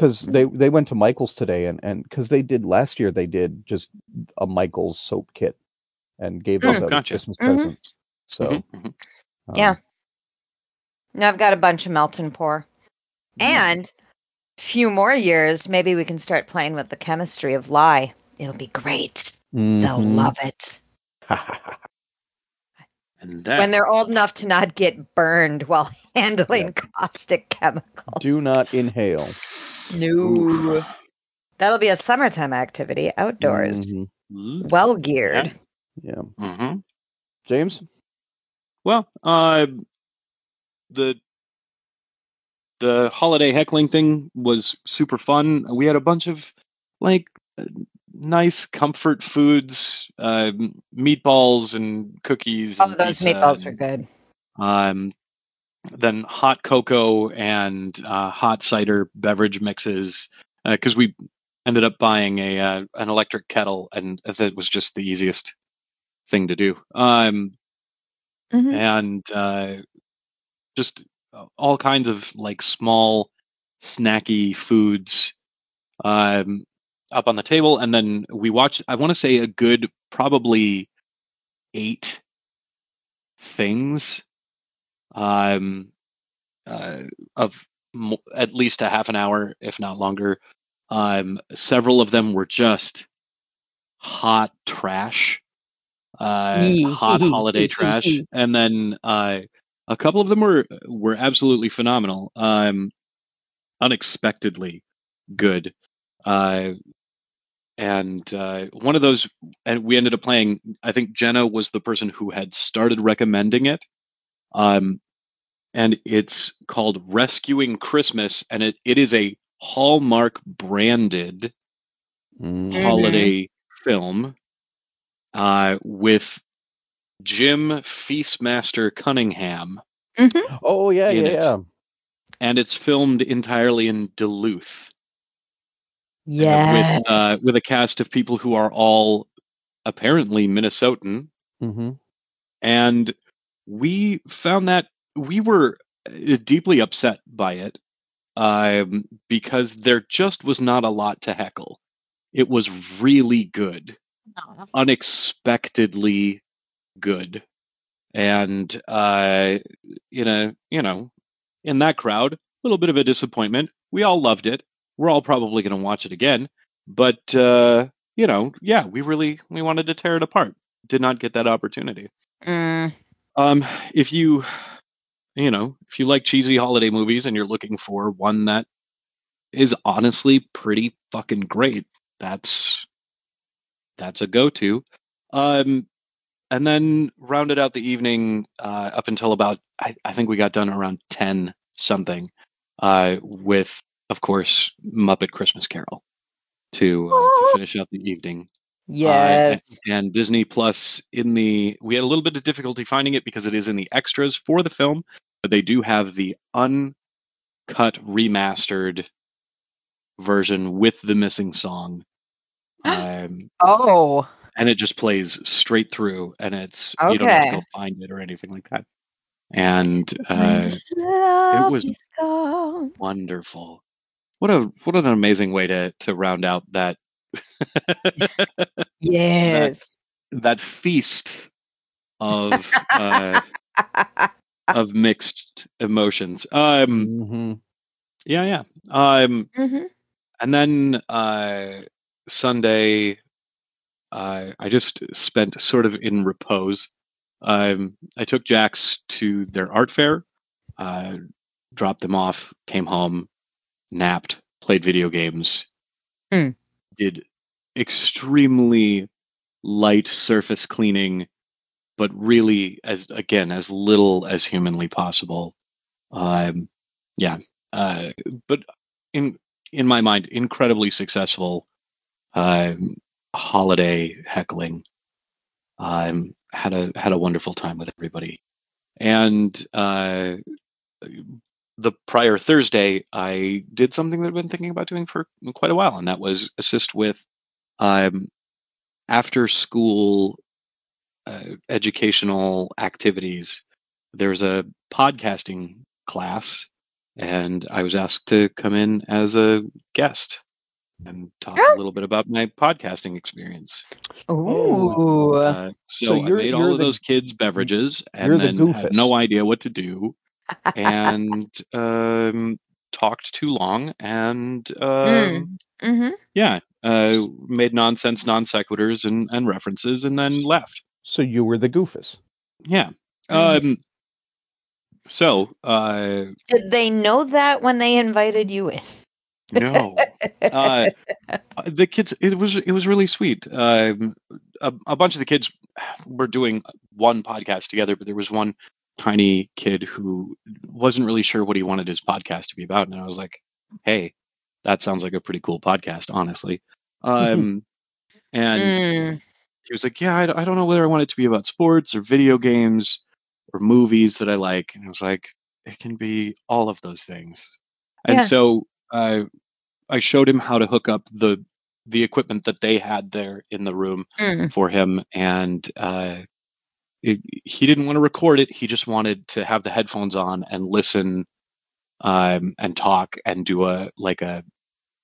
Because they they went to Michael's today and and because they did last year they did just a Michael's soap kit and gave those
Mm.
out as
Gotcha.
Christmas
Mhm.
presents. So
Mhm, mhm.
um,
Yeah. Now I've got a bunch of melt and pour.
Mm.
And few more years, maybe we can start playing with the chemistry of lye. It'll be great. They'll
mhm.
love it.
And that
When they're old enough to not get burned while handling caustic chemicals.
Do not inhale.
No.
Ooh.
That'll be a summertime activity outdoors.
Mhm.
Mm,
Well geared.
Yeah,
mhm.
James.
Well, uh, the the holiday heckling thing was super fun. We had a bunch of like uh, nice comfort foods, uh, meatballs and cookies.
Oh,
and
those meatballs are
and,
good.
Um, then hot cocoa and uh, hot cider beverage mixes because we ended up buying a uh, an electric kettle and that was just the easiest thing to do. Um,
Mhm.
and uh, just all kinds of like small snacky foods um, up on the table, and then we watched. I want to say a good probably eight things um, uh, of mo- at least a half an hour, if not longer. Um, several of them were just hot trash, uh, hot holiday trash, and then uh, a couple of them were were absolutely phenomenal, um, unexpectedly good. Uh, and uh, one of those, and we ended up playing. I think Jenna was the person who had started recommending it. Um, and it's called Rescuing Christmas, and it, it is a Hallmark branded
Mm.
Mhm.
holiday film uh, with Jim Feastmaster Cunningham,
Oh yeah, yeah,
it.
yeah.
and it's filmed entirely in Duluth
Yes.
with uh, with a cast of people who are all apparently Minnesotan,
hmm
and we found that we were uh, deeply upset by it um, because there just was not a lot to heckle. It was really good. unexpectedly good and uh in a you know in that crowd a little bit of a disappointment we all loved it we're all probably going to watch it again but uh you know yeah we really we wanted to tear it apart did not get that opportunity
Mm.
Um, if you, you know, if you like cheesy holiday movies and you're looking for one that is honestly pretty fucking great, that's that's a go-to. Um, and then rounded out the evening uh, up until about I, I think we got done around ten something uh, with, of course, Muppet Christmas Carol to uh, to finish out the evening.
Yes.
Uh, and, and Disney Plus in the we had a little bit of difficulty finding it because it is in the extras for the film, but they do have the uncut remastered version with the missing song. Um,
oh.
and it just plays straight through, and it's you don't have to go find it or anything like that. And uh,
love
was- wonderful. What a what an amazing way to to round out that
Yes.
that feast of uh, of mixed emotions. Um,
hmm
yeah, yeah. Um,
Mhm.
and then uh, Sunday, uh, I just spent sort of in repose. Um, I took Jax to their art fair, uh, dropped them off, came home, napped, played video games,
Hmm.
did extremely light surface cleaning, but really as again as little as humanly possible. Um, yeah, uh, but in in my mind, incredibly successful um, holiday heckling. Um, had a had a wonderful time with everybody, and uh, the prior Thursday, I did something that I've been thinking about doing for quite a while, and that was assist with um, after school uh, educational activities. There's a podcasting class, and I was asked to come in as a guest and talk
Oh.
a little bit about my podcasting experience.
Ooh.
Uh, so,
So
I made all of
the-
those kids beverages and
the
then had no idea what to do and um, talked too long and um,
hmm
yeah, uh, made nonsense non sequiturs and, and references and then left.
So you were the goofus.
Yeah.
Mhm.
Um, so uh,
Did they know that when they invited you in?
no, uh, the kids. It was it was really sweet. Um, a, a bunch of the kids were doing one podcast together, but there was one tiny kid who wasn't really sure what he wanted his podcast to be about, and I was like, "Hey, that sounds like a pretty cool podcast, honestly." Um, and
Mm.
he was like, "Yeah, I, I don't know whether I want it to be about sports or video games or movies that I like." And I was like, "It can be all of those things." And
Yeah.
so uh, I showed him how to hook up the the equipment that they had there in the room
Mm.
for him, and uh, it, he didn't want to record it. He just wanted to have the headphones on and listen um, and talk and do a like a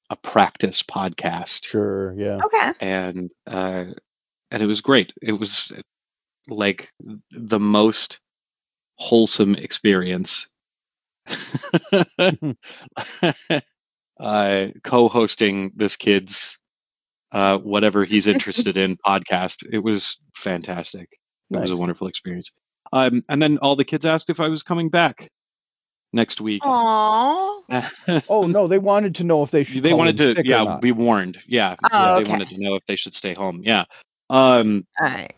a practice podcast
Sure. Yeah.
Okay.
and uh, and it was great. It was like the most wholesome experience. uh, co-hosting this kid's uh, whatever he's interested in podcast. It was fantastic. It was a wonderful experience. Um, and then all the kids asked if I was coming back next week.
Aww.
Oh no, they wanted to know if they should.
they
call
wanted
in
to
sick
yeah be warned yeah,
Oh,
yeah, they
okay.
wanted to know if they should stay home yeah um
All right.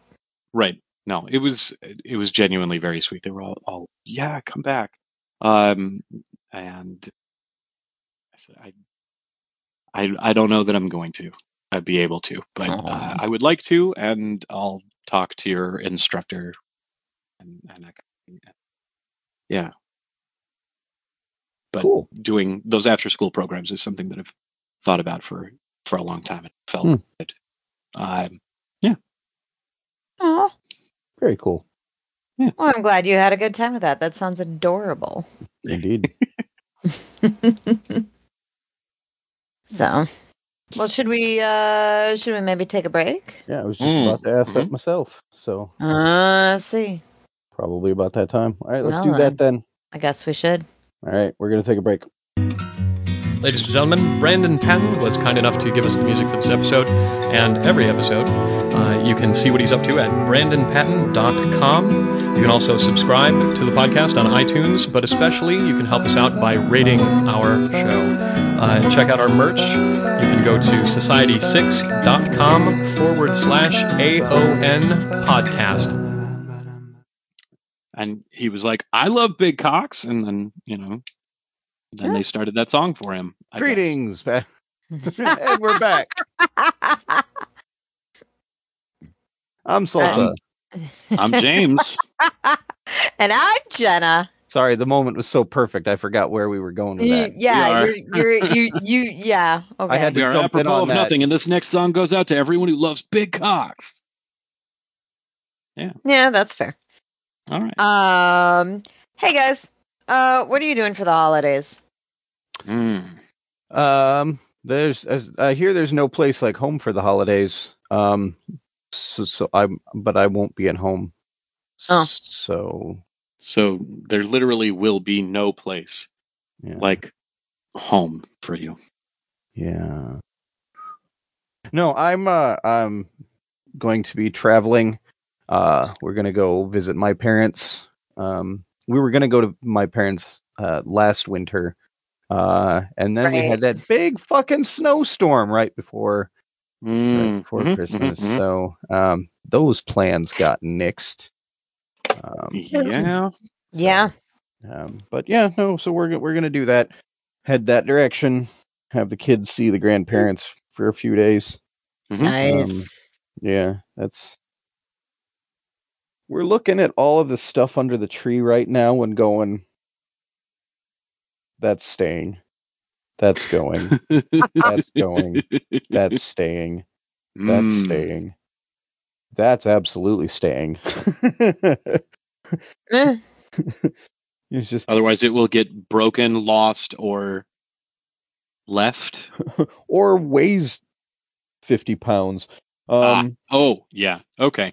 right no it was it was genuinely very sweet they were all, all yeah come back um and i said i i, I don't know that i'm going to i'd be able to but uh, i would like to and i'll talk to your instructor and, and that kind of thing. yeah but
Cool.
doing those after school programs is something that I've thought about for for a long time. It felt
Hmm.
good. Um,
Aw.
Very cool.
Well, I'm glad you had a good time with that. That sounds adorable.
Indeed.
so, well, should we uh should we maybe take a break?
Yeah, I was just
Mm,
about to ask that
mhm.
myself. So
Uh, let's see.
probably about that time. All right, let's
Well
do that then.
I guess we should.
All right, we're gonna take a break.
Ladies and gentlemen, Brandon Patton was kind enough to give us the music for this episode and every episode. Uh, you can see what he's up to at brandonpatton.com. You can also subscribe to the podcast on iTunes, but especially you can help us out by rating our show. Uh, check out our merch. You can go to society6.com forward slash AON podcast.
And he was like, I love big cocks. And then, you know, then they started that song for him. I.
Greetings, man. and we're back. I'm Salsa.
I'm James.
and I'm Jenna.
Sorry, the moment was so perfect. I forgot where we were going with
You-
that.
yeah,
We
you're, you're you you yeah. Okay.
had
we
to
are
jump in on
of
that.
nothing. And this next song goes out to everyone who loves big cocks.
yeah, Yeah, that's fair.
All right.
Um, hey guys, uh, what are you doing for the holidays?
Mm.
Um, there's as I hear there's no place like home for the holidays. Um, so, so I'm, but I won't be at home.
Oh.
So
So there literally will be no place
yeah,
like home for you.
yeah. No, I'm uh I'm going to be traveling. Uh, we're gonna go visit my parents. Um, we were gonna go to my parents uh last winter. Uh, and then we had that big fucking snowstorm right before right
Mm.
before
Mhm,
Christmas.
mhm, mhm.
So um, those plans got nixed. Um,
Yeah.
Yeah.
um, but yeah, no. So we're we're gonna do that. Head that direction. Have the kids see the grandparents for a few days.
Mhm.
Nice.
Yeah, that's. We're looking at all of the stuff under the tree right now and going. That's staying. That's going. That's going. That's staying. That's
Mm.
staying. That's absolutely staying.
Eh,
it's just
Otherwise, it will get broken, lost, or left.
or weighs fifty pounds.
Ah,
Um,
Oh, yeah. Okay.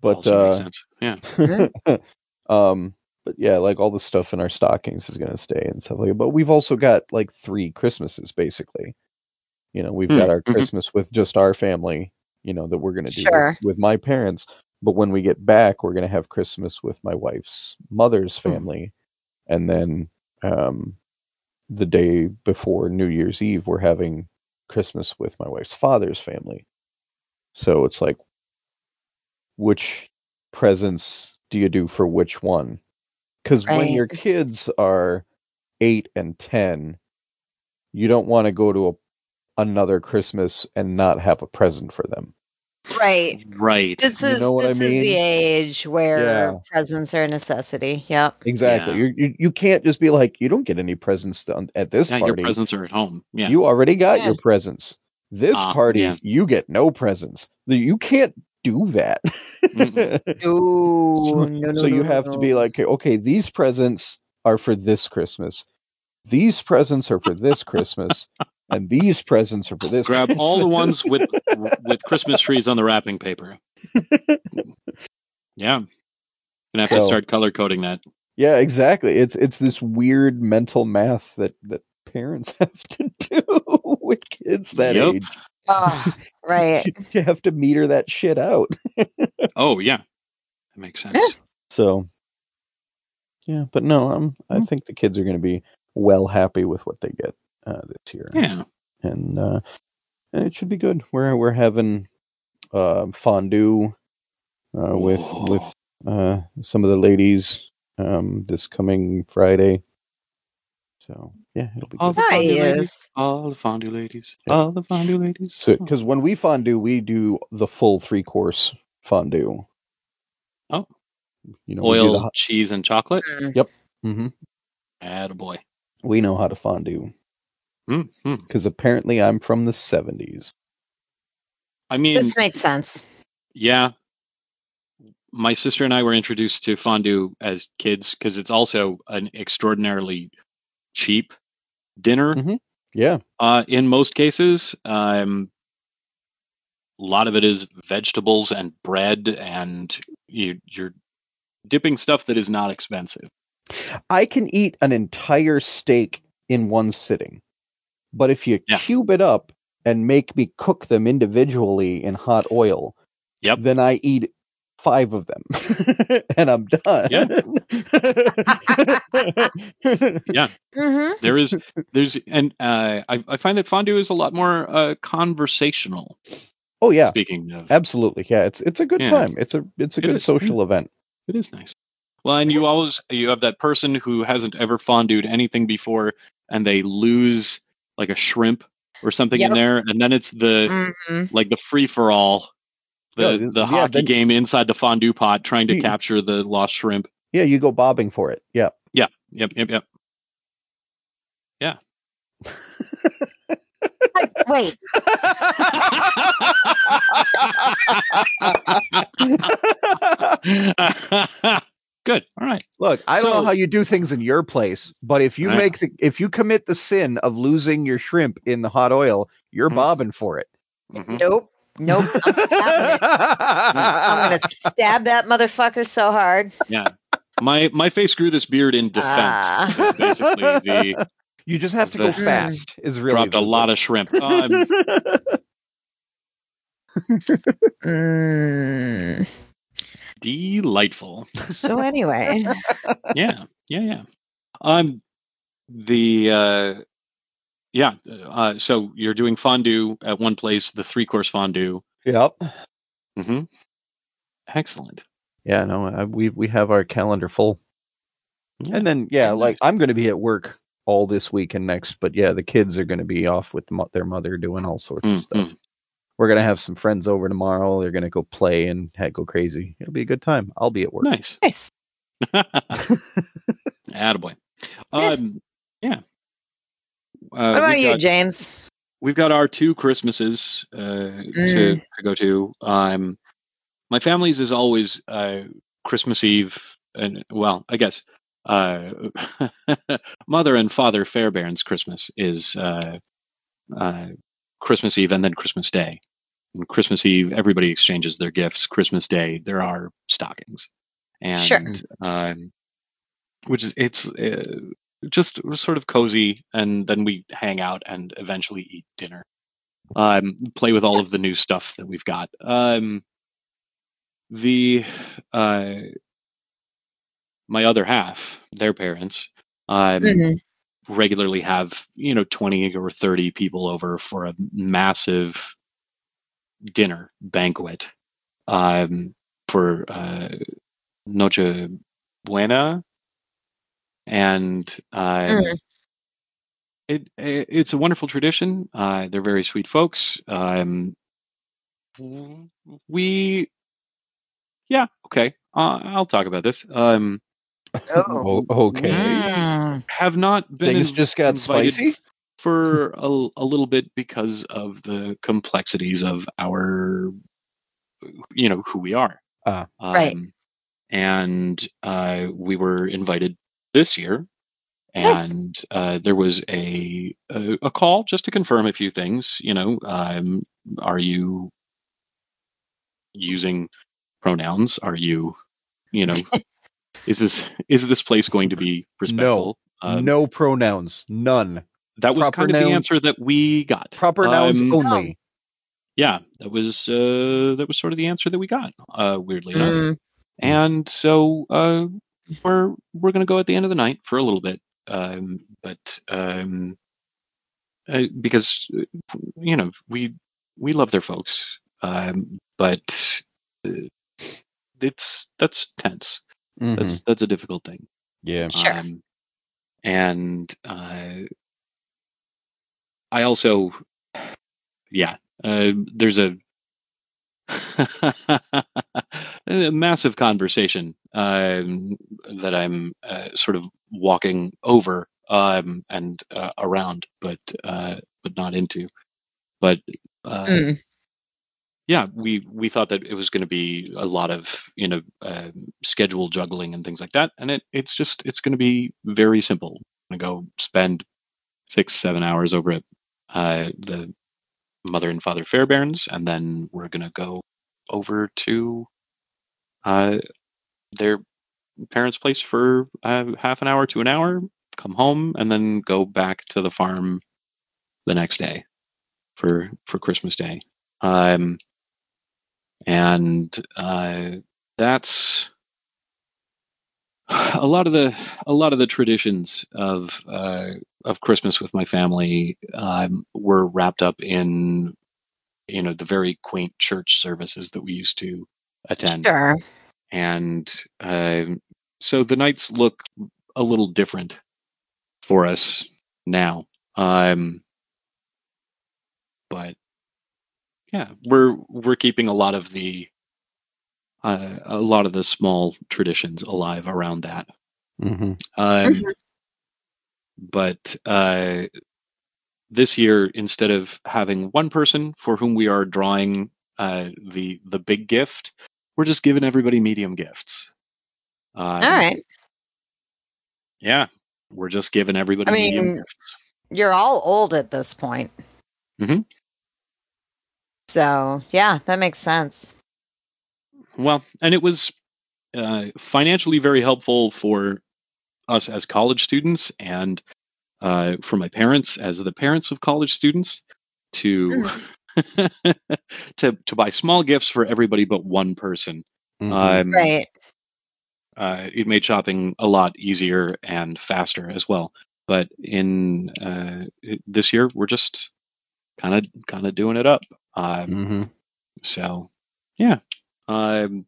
but
also makes
uh,
sense. Yeah.
um, but yeah, like all the stuff in our stockings is gonna stay and stuff like. that. But we've also got like three Christmases basically. You know, we've got
Hmm,
our
mhm.
Christmas with just our family. You know that we're gonna do with-
Sure.
with, my parents. But when we get back, we're gonna have Christmas with my wife's mother's
Hmm.
family, and then um, the day before New Year's Eve, we're having Christmas with my wife's father's family. So it's like, which presents do you do for which one? Because when your kids are eight and ten, you don't want to go to a, another Christmas and not have a present for them.
right.
Right.
This
You
is
know what I
this is
mean?
the age where
Yeah.
presents are a necessity. Yep.
Exactly.
Yeah.
You, you you can't just be like, you don't get any presents done at this
Yeah, your
party.
presents are at home. Yeah.
You already got
Yeah.
your presents. This
Ah,
party,
yeah.
you get no presents. You can't do that.
No,
so,
no, no,
so you
no,
have to be like, okay, these presents are for this Christmas. These presents are for this Christmas, and these presents are for this.
Grab all the ones with with Christmas trees on the wrapping paper. Yeah. Gonna have to start color coding that.
yeah, exactly. It's it's this weird mental math that that parents have to do with kids that
Yep.
age.
Ah, right.
You have to meter that shit out.
Oh yeah. That makes sense.
Yeah.
So, yeah, but no, I'm. I
Hmm.
think the kids are going to be well happy with what they get uh, this year,
Yeah.
and uh, and it should be good. We're we're having uh, fondue uh, with
Whoa.
with uh, some of the ladies um, this coming Friday. So yeah, it'll be
All
good.
the fondue ladies. All the fondue ladies.
Yeah.
All the fondue ladies.
So because when we fondue, we do the full three course fondue.
Oh.
you know, we do the
Oil,
hot-
cheese, and chocolate. Yep.
Mm.
Mhm.
Attaboy.
We know how to fondue because apparently I'm from the '70s.
I mean,
This makes sense.
yeah. My sister and I were introduced to fondue as kids because it's also an extraordinarily cheap dinner.
Mhm. Yeah,
Uh, in most cases, um, a lot of it is vegetables and bread, and you, you're dipping stuff that is not expensive.
I can eat an entire steak in one sitting, but if you
Yeah.
cube it up and make me cook them individually in hot oil,
Yep.
then I eat five of them, and I'm done.
Yeah. Yeah,
hmm
there is there's and uh, I I find that fondue is a lot more uh, conversational.
oh yeah,
Speaking of,
absolutely. Yeah, it's it's a good
Yeah.
time. It's a it's a
It
good
is.
social event.
it is nice. Well, and you always you have that person who hasn't ever fondued anything before, and they lose like a shrimp or something in there, and then it's the
hmm
like the free for all, the
Yeah, th-
the
yeah,
hockey
then-
game inside the fondue pot, trying to
You-
capture the lost shrimp.
Yeah, you go bobbing for it. Yeah. Yeah.
Yep, yep, yep. Yeah.
Wait,
Good. All right.
Look, I don't know how you do things in your place, but if you
Right.
make the if you commit the sin of losing your shrimp in the hot oil, you're
Mhm.
bobbing for it.
Mhm.
nope, nope. I'm stabbing it. I'm gonna stab that motherfucker so hard.
Yeah. My my face grew this beard in defense.
Ah.
basically, the
you just have to go fast. Is really
dropped a lot of shrimp. Um,
Mm.
delightful.
So anyway,
Yeah, yeah, yeah. Um, the uh, yeah. Uh, so you're doing fondue at one place, the three course fondue.
Yep.
hmm Excellent.
Yeah, no, I, we we have our calendar full,
Yeah.
and then yeah,
Very
like
nice.
I'm going to be at work all this week and next, but yeah, the kids are going to be off with mo- their mother doing all sorts of
Mm,
stuff. We're gonna have some friends over tomorrow. They're gonna go play and heck, go crazy. It'll be a good time. I'll be at work.
Nice.
nice.
Attaboy.
Yeah.
Um, yeah. Uh,
What about you,
got-
James?
we've got our two Christmases uh, to,
Mm.
to go to. Um, my family's is always uh, Christmas Eve, and well, I guess uh, mother and father Fairbairn's Christmas is uh, uh, Christmas Eve and then Christmas Day. And Christmas Eve, everybody exchanges their gifts. Christmas Day, there are stockings, and
Sure.
um, which is it's uh, just sort of cozy, and then we hang out and eventually eat dinner. Um, play with all of the new stuff that we've got. Um, the uh, my other half, their parents, um,
Mhm.
regularly have you know 20 or 30 people over for a massive dinner banquet um, for uh, Noche Buena, and um,
Mm.
it, it it's a wonderful tradition. Uh, they're very sweet folks. Um, we, yeah, okay. Uh, I'll talk about this. Um,
Oh.
Okay.
Mm.
have not been
Things
in-
just got spicy.
for a, a little bit because of the complexities of our you know who we are.
Right.
Um, and uh, we were invited this year
Nice.
and uh, there was a, a a call just to confirm a few things you know um, are you using pronouns are you you know is this is this place going to be respectful Um,
no pronouns. None.
that was
proper
kind of the answer that we got.
Proper nouns
Um,
only.
Yeah, that was uh, that was sort of the answer that we got. Uh, weirdly enough,
Mm.
and so uh, we're we're gonna go at the end of the night for a little bit, um, but um, uh, because uh, you know we we love their folks, um, but uh, it's that's tense.
Mhm.
That's that's a difficult thing.
Yeah.
Sure.
Um, and uh, I also, yeah, uh, there's a, a massive conversation um, that I'm uh, sort of walking over um, and uh, around, but uh, but not into. But uh,
Mm.
yeah, we we thought that it was going to be a lot of you know um, schedule juggling and things like that, and it it's just it's going to be very simple. I'm going to go spend six seven hours over at uh, the mother and father Fairbairns, and then we're to go over to uh, their parents' place for uh, half an hour to an hour, come home, and then go back to the farm the next day for for Christmas Day. Um, and uh, that's a lot of the a lot of the traditions of uh, of Christmas with my family um, were wrapped up in you know the very quaint church services that we used to attend,
Sure.
and um so the nights look a little different for us now. Um, but yeah, we're we're keeping a lot of the uh, a lot of the small traditions alive around that.
Mm-hmm.
Um,
Mhm.
But uh, this year, instead of having one person for whom we are drawing uh, the the big gift, we're just giving everybody medium gifts. Um,
All right.
Yeah, we're just giving everybody
I mean- You're all old at this point.
Mm-hmm.
So, yeah, that makes sense.
Well, and it was uh, financially very helpful for us as college students and uh, for my parents as the parents of college students to to to buy small gifts for everybody but one person.
Mm-hmm.
Um,
Right.
uh, it made shopping a lot easier and faster as well. But in uh, this year, we're just kind of kind of doing it up. Um,
hmm
so, yeah. Um,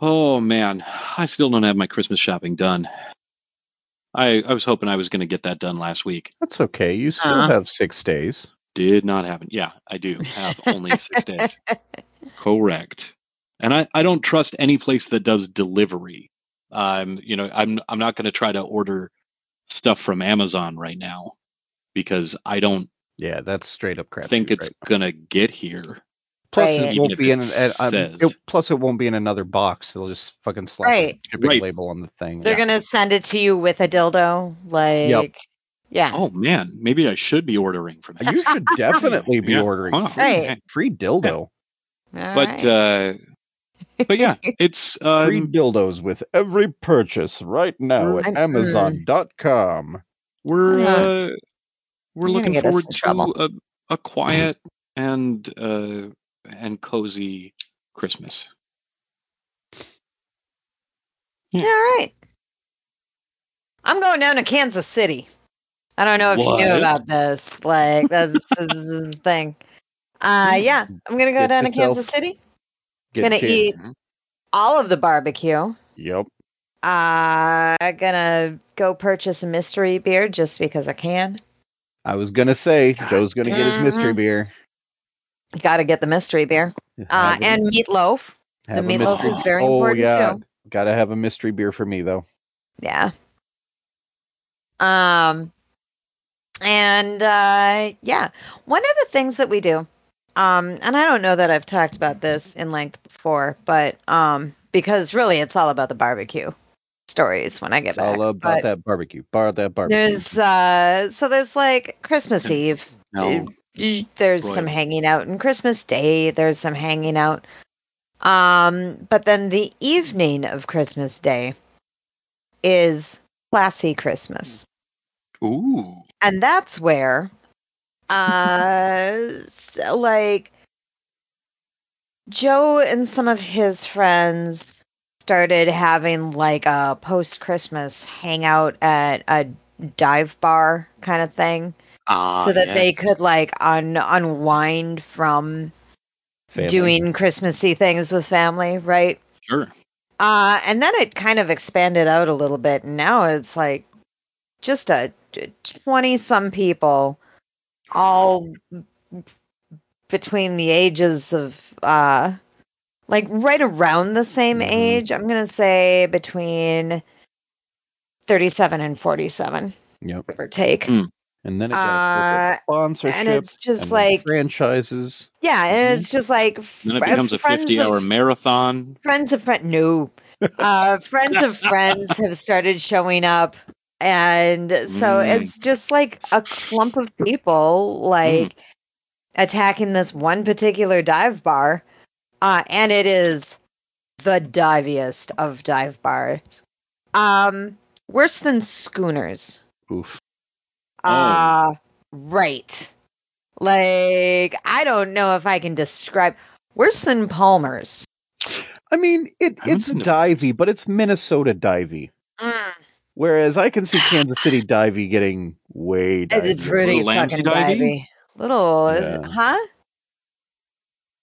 oh man, I still don't have my Christmas shopping done. I I was hoping I was going to get that done last week.
That's okay. You still
Uh.
have six days.
Did not happen. Yeah, I do have only six days. Correct. And I, I don't trust any place that does delivery. Um, you know, I'm I'm not going to try to order stuff from Amazon right now because I don't
Yeah, that's straight up crap.
think it's
right
going to get here.
Plus,
Right.
it won't
if
be in.
it
An, um, it- plus, it won't be in another box. They'll just fucking slap
Right.
a shipping
Right.
label on the thing.
They're
Yeah.
going to send it to you with a dildo. Like, yeah.
Oh man, maybe I should be ordering from them.
You should definitely be
Yeah.
ordering
Wow.
free,
Right.
free dildo.
All
But
right.
uh but yeah, it's
free
um,
dildos with every purchase right now at
I'm-
Amazon.com.
we're
Yeah.
uh we're looking forward to a, a quiet and uh and cozy Christmas. Yeah.
All right. I'm going down to Kansas City. I don't know if you knew about this. Like, that's this is the thing. Uh, yeah, I'm going to go
Get
down to Kansas City. Gonna
can-
eat all of the barbecue.
Yep.
Uh, gonna go purchase a mystery beer just because I can.
I was gonna say Joe's gonna get his mystery beer.
Got to get the mystery beer. Uh, and meatloaf.
a
meatloaf
mystery-
is very
oh,
important,
yeah.
too.
Gotta have a mystery beer for me though.
Yeah. Um and uh yeah, one of the things that we do um and I don't know that I've talked about this in length before, but um because really it's all about the barbecue stories when I get
It's
back.
all about
but
that barbecue. Bar that barbecue.
There's uh so there's like Christmas Eve.
No.
There's some hanging out and Christmas Day. There's some hanging out. Um, but then the evening of Christmas Day is classy Christmas.
Ooh.
And that's where uh like Joe and some of his friends started having like a post Christmas hangout at a dive bar kind of thing
Ah,
so that they could like un- unwind from
Family.
doing Christmassy things with family, right?
sure.
Uh, and then it kind of expanded out a little bit, and now it's like just a twenty some people, all between the ages of uh, like right around the same
Mhm.
age. I'm gonna say between thirty-seven and forty-seven,
Yep.
give or take.
Mm.
And then it
Uh,
sponsorship
and it's just
and
like
franchises.
yeah, and it's just like
Then it becomes a 50 hour marathon.
friends of friends no uh friends of friends have started showing up and so
Mm.
it's just like a clump of people like attacking this one particular dive bar uh and it is the diviest of dive bars um worse than schooners
Oof.
Uh right like i don't know if i can describe worse than palmers
I I mean, it
I haven't
it's
been to-
divey, but it's Minnesota divey.
Mm,
Whereas I can see Kansas City divey getting way
it's
divey.
pretty
Little
fucking
Lamsey-divey?
divey. Little,
Yeah.
huh?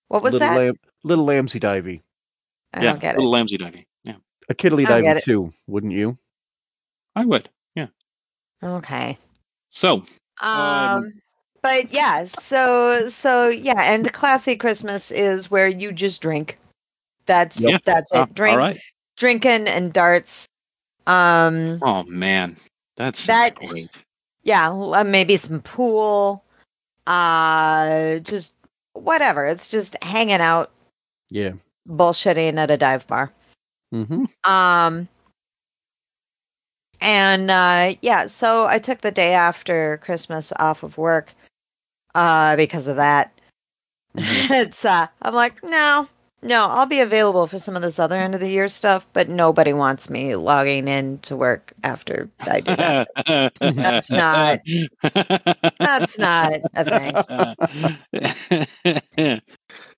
What was
little
that?
Lam- little Lamsey divey.
I
yeah,
don't get it.
little
it.
Lamsey divey. Yeah,
A kiddly
I
divey too, wouldn't you?
I would. Yeah.
Okay.
So,
Um, but yeah, so so yeah, and classy Christmas is where you just drink. That's
Yep.
that's it.
uh,
Drink,
all right.
drinking and darts. Um,
Oh man, that's
That-
great.
yeah, uh, maybe some pool. Uh, just whatever. It's just hanging out,
Yeah.
bullshitting at a dive bar.
Mm-hmm.
Um, and uh, yeah, so I took the day after Christmas off of work uh, because of that. it's uh, I'm like, no, no, I'll be available for some of this other end of the year stuff, but nobody wants me logging in to work after I do that. That's not- That's not a thing.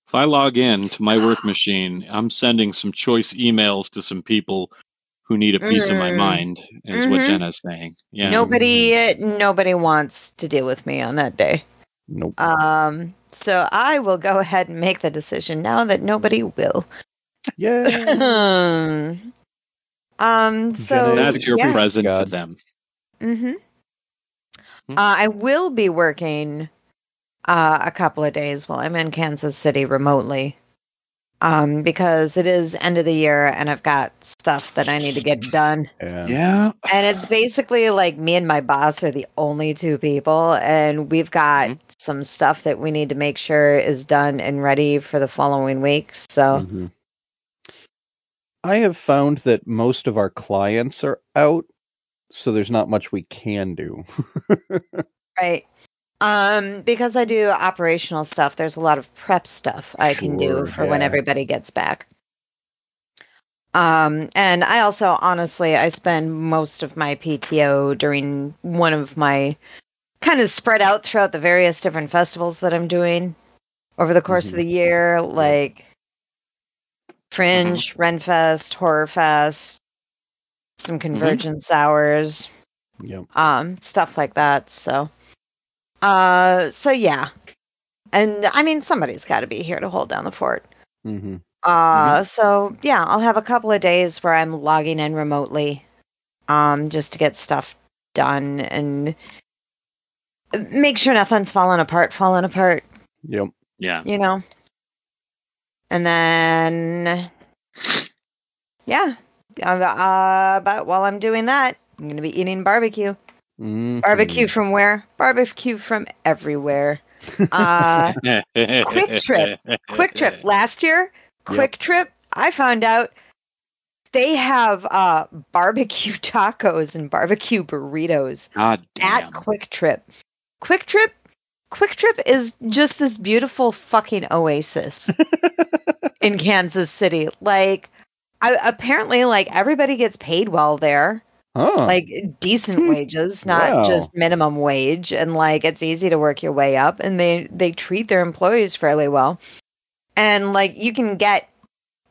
if I log in to my work machine, I'm sending some choice emails to some people who need a piece of my
Mm.
mind, is what
Mhm.
Jenna's saying. Yeah.
Nobody, nobody wants to deal with me on that day.
Nope.
Um, so I will go ahead and make the decision now that nobody will.
yeah.
um. So
Jenna,
That's your
yeah.
present to
God.
them.
hmm
Hmm.
Uh, I will be working uh, a couple of days while I'm in Kansas City remotely, um, because it is end of the year and I've got stuff that I need to get done.
Yeah.
Yeah.
And it's basically like me and my boss are the only two people, and we've got
Mhm.
some stuff that we need to make sure is done and ready for the following week. So.
Mhm. I have found that most of our clients are out, so there's not much we can do.
Right. Um, because I do operational stuff, there's a lot of prep stuff I can do
Sure,
for when everybody gets back. Um, and I also honestly I spend most of my PTO during one of my kind of spread out throughout the various different festivals that I'm doing over the course
Mhm.
of the year, like Fringe, Renfest, Horror Fest, some Convergence hours
yep.
um stuff like that so uh so yeah. And i mean somebody's got to be here to hold down the fort.
Hmm
uh so yeah i'll have a couple of days where i'm logging in remotely um just to get stuff done and make sure nothing's falling apart falling apart.
Yep.
Yeah.
you know? And then yeah uh, but while i'm doing that i'm gonna be eating barbecue
Mhm.
Barbecue from where? Barbecue from everywhere. Uh, QuikTrip. Quick Trip. Last year, QuikTrip, I found out they have uh, barbecue tacos and barbecue burritos
God
at
damn.
QuikTrip. Quick Trip. QuikTrip is just this beautiful fucking oasis in Kansas City. Like, I, apparently, like everybody gets paid well there
Huh.
like decent wages not
Wow.
just minimum wage and like it's easy to work your way up and they they treat their employees fairly well and like you can get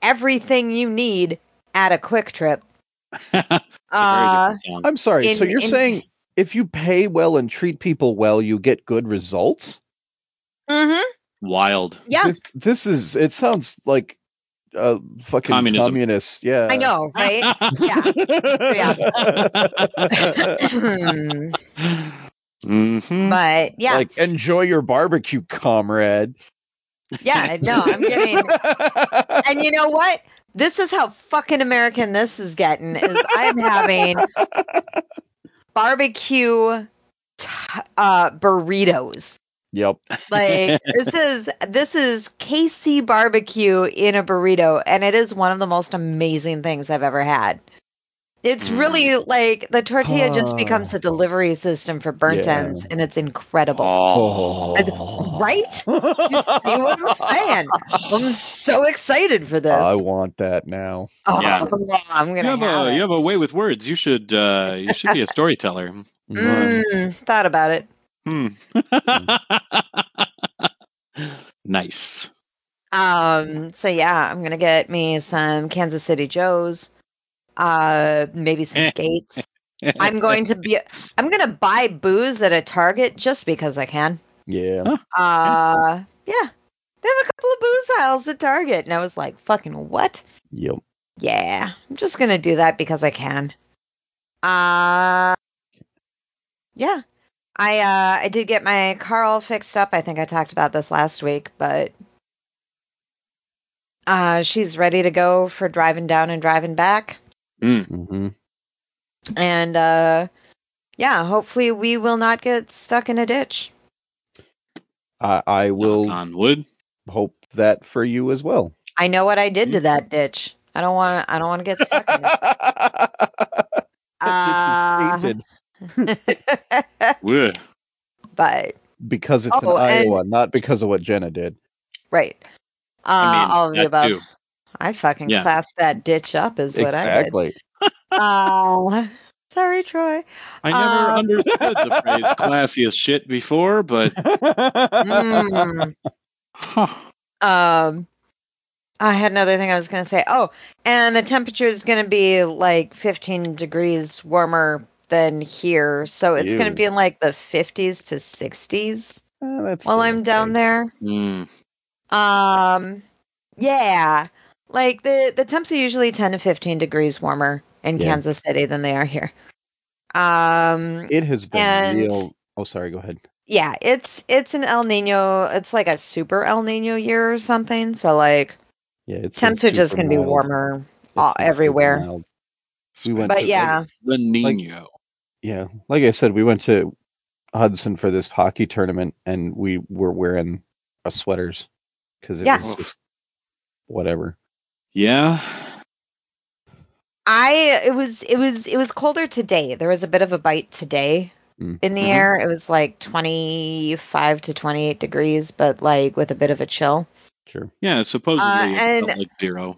everything you need at a QuikTrip
It's a very
uh.
I'm sorry. so you're
in-
saying if you pay well and treat people well, you get good results?
mhm,
Wild.
yeah
This, this is. It sounds like uh fucking
Communism.
communist. Yeah.
i know right Yeah.
hmm
but yeah
Like enjoy your barbecue, comrade.
yeah no i'm getting and you know what this is how fucking american this is getting is i'm having barbecue t- uh burritos
Yep.
like this is this is KC barbecue in a burrito and it is one of the most amazing things I've ever had. It's
Mm.
really like the tortilla just
Oh.
becomes a delivery system for burnt
Yeah.
ends and it's incredible.
Oh.
It's- right? You see what I'm saying? I'm so excited for this.
I want that now.
oh,
Yeah.
I'm
You
gonna
have,
have
a
it.
you have a way with words. You should uh, you should be a storyteller.
Mm, thought about it.
Hmm. nice.
Um, so yeah, I'm gonna get me some Kansas City Joes, uh, maybe some Gates. I'm going to be I'm gonna buy booze at a Target just because I can.
Yeah.
Uh yeah. They have a couple of booze aisles at Target. And I was like, fucking what?
Yep.
Yeah. I'm just gonna do that because I can. Uh yeah. I uh I did get my car all fixed up. I think I talked about this last week, but uh she's ready to go for driving down and driving back.
hmm
And uh yeah, hopefully we will not get stuck in a ditch.
I, I will
Knock on wood.
hope that for you as well.
I know what I did to that ditch. I don't want I don't want to get stuck in it. Uh,
Painted
Wood.
but
because it's
Oh,
in
and-
Iowa, not because of what Jenna did.
right. Uh,
I mean,
all of the above.
too.
I fucking
Yeah.
classed that ditch up is what
exactly.
I did. Uh, sorry, Troy.
I never
Um,
understood the phrase classiest shit before, but
Mm.
huh.
Um, I had another thing I was going to say. Oh, and the temperature is going to be like 15 degrees warmer than here, so it's going to be in like the 50s to 60s
Uh, that's
while I'm down
okay.
there.
Mm.
Um, yeah, like the the temps are usually 10 to 15 degrees warmer in
Yeah.
Kansas City than they are here. Um,
It has been
And-
real. Oh, sorry. Go ahead.
yeah, it's it's an El Nino. It's like a super El Nino year or something. So like
Yeah, it's
temps are just going to be warmer all, everywhere.
We went
But
to-
yeah,
The Nino.
Yeah, like I said, we went to Hudson for this hockey tournament, and we were wearing our sweaters because it
Yeah.
was just whatever.
Yeah.
I it was it was it was colder today. There was a bit of a bite today
Mm.
in the
Mhm.
air. It was like 25 to 28 degrees, but like with a bit of a chill.
Sure.
Yeah, supposedly
Uh,
it
and-
felt like zero.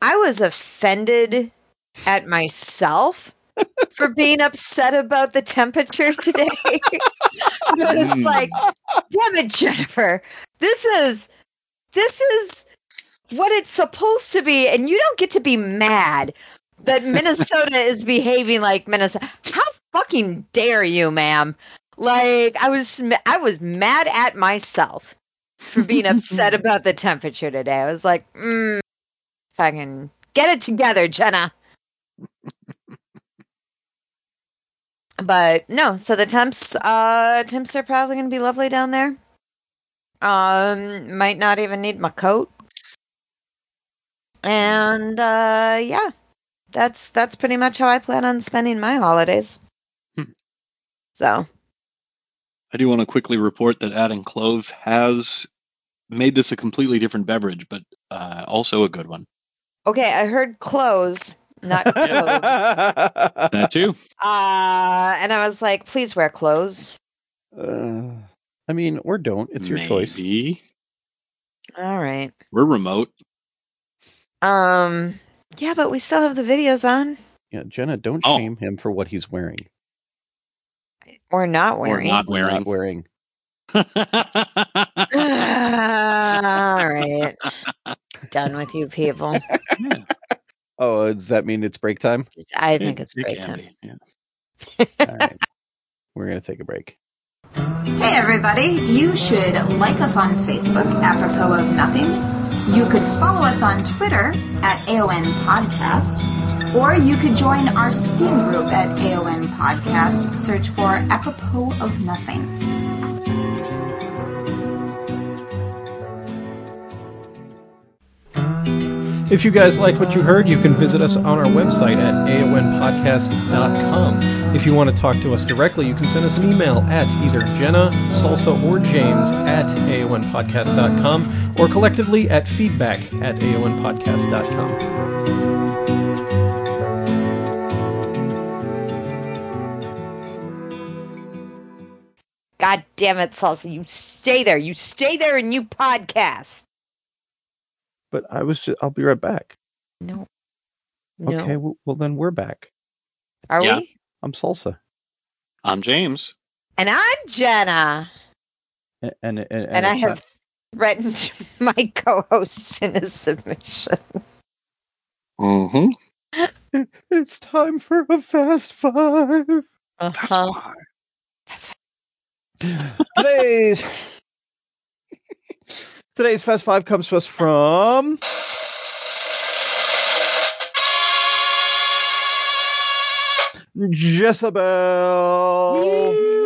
I was offended at myself for being upset about the temperature today. I was
Mm.
like, damn it, Jennifer. This is this is what it's supposed to be, and you don't get to be mad that Minnesota is behaving like Minnesota. How fucking dare you, ma'am? Like I was I was mad at myself for being upset about the temperature today. I was like, mm, fucking get it together, Jenna. But no, so the temps uh temps are probably gonna be lovely down there. Um might not even need my coat. And uh yeah. That's that's pretty much how I plan on spending my holidays.
Hmm.
So
I do want to quickly report that adding cloves has made this a completely different beverage, but uh, also a good one.
okay, I heard clothes, not clothes.
That too.
Uh, and I was like, please wear clothes.
Uh, I mean, or don't. It's your choice.
All right.
We're remote.
Um, yeah, but we still have the videos on.
Yeah, Jenna, don't
Oh.
shame him for what he's wearing.
Or not wearing.
Or
wearing.
not
Or
wearing.
Not wearing.
All right. Done with you people.
Oh, uh, does that mean it's break time?
I think it's break
can
time.
be, yeah.
All right. We're gonna take a break.
Hey everybody, you should like us on Facebook, apropos of nothing. You could follow us on Twitter at AON Podcast, or you could join our Steam group at AON Podcast. Search for apropos of nothing.
If you guys like what you heard, you can visit us on our website at aonpodcast.com. If you want to talk to us directly, you can send us an email at either Jenna, Salsa, or James at aonpodcast.com or collectively at feedback at aonpodcast.com.
God damn it, Salsa. You stay there. You stay there and you podcast.
But I was just. I'll be right back.
No. No.
Okay. Well, well, then we're back.
Are
Yeah.
we?
I'm salsa.
I'm James.
And I'm Jenna.
And and, and,
And, I have
not-
threatened my co-hosts in a submission.
Mm-hmm.
It's time for a fast five.
That's
Uh-huh.
why.
Today's today's fast five comes to us from Jezebel.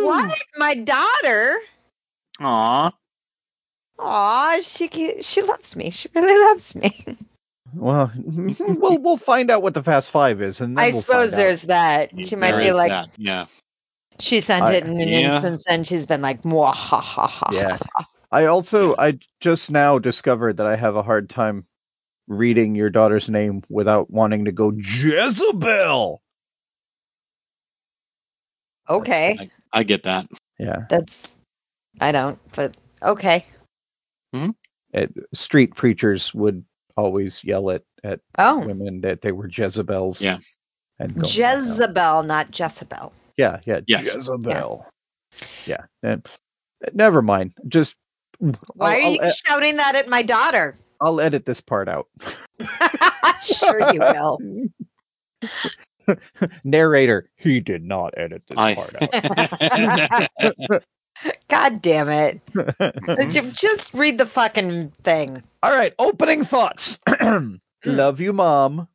What? My daughter?
Aw.
Aw, she she loves me. She really loves me.
Well, we'll we'll find out what the fast five is, and then
I
we'll
suppose
find out.
there's that. She might be like,
that, Yeah.
she sent
I-
it in an
Yeah.
instance, and she's been like, Mwah, ha ha ha.
Yeah. I also I just now discovered that I have a hard time reading your daughter's name without wanting to go Jezebel.
Okay,
I, I get that.
Yeah,
that's I don't, but okay. Hmm?
it, street preachers would always yell at at
Oh,
women that they were Jezebels.
Yeah.
and go,
Jezebel, not Jezebel.
Yeah, yeah,
Yes.
Jezebel. Yeah, and never mind. Just
Why
I'll,
are you
I'll,
shouting that at my daughter?
I'll edit this part out.
sure you will.
Narrator, he did not edit this
I-
part out.
God damn it! Just read the fucking thing.
All right, opening thoughts. Hmm. Love you, mom.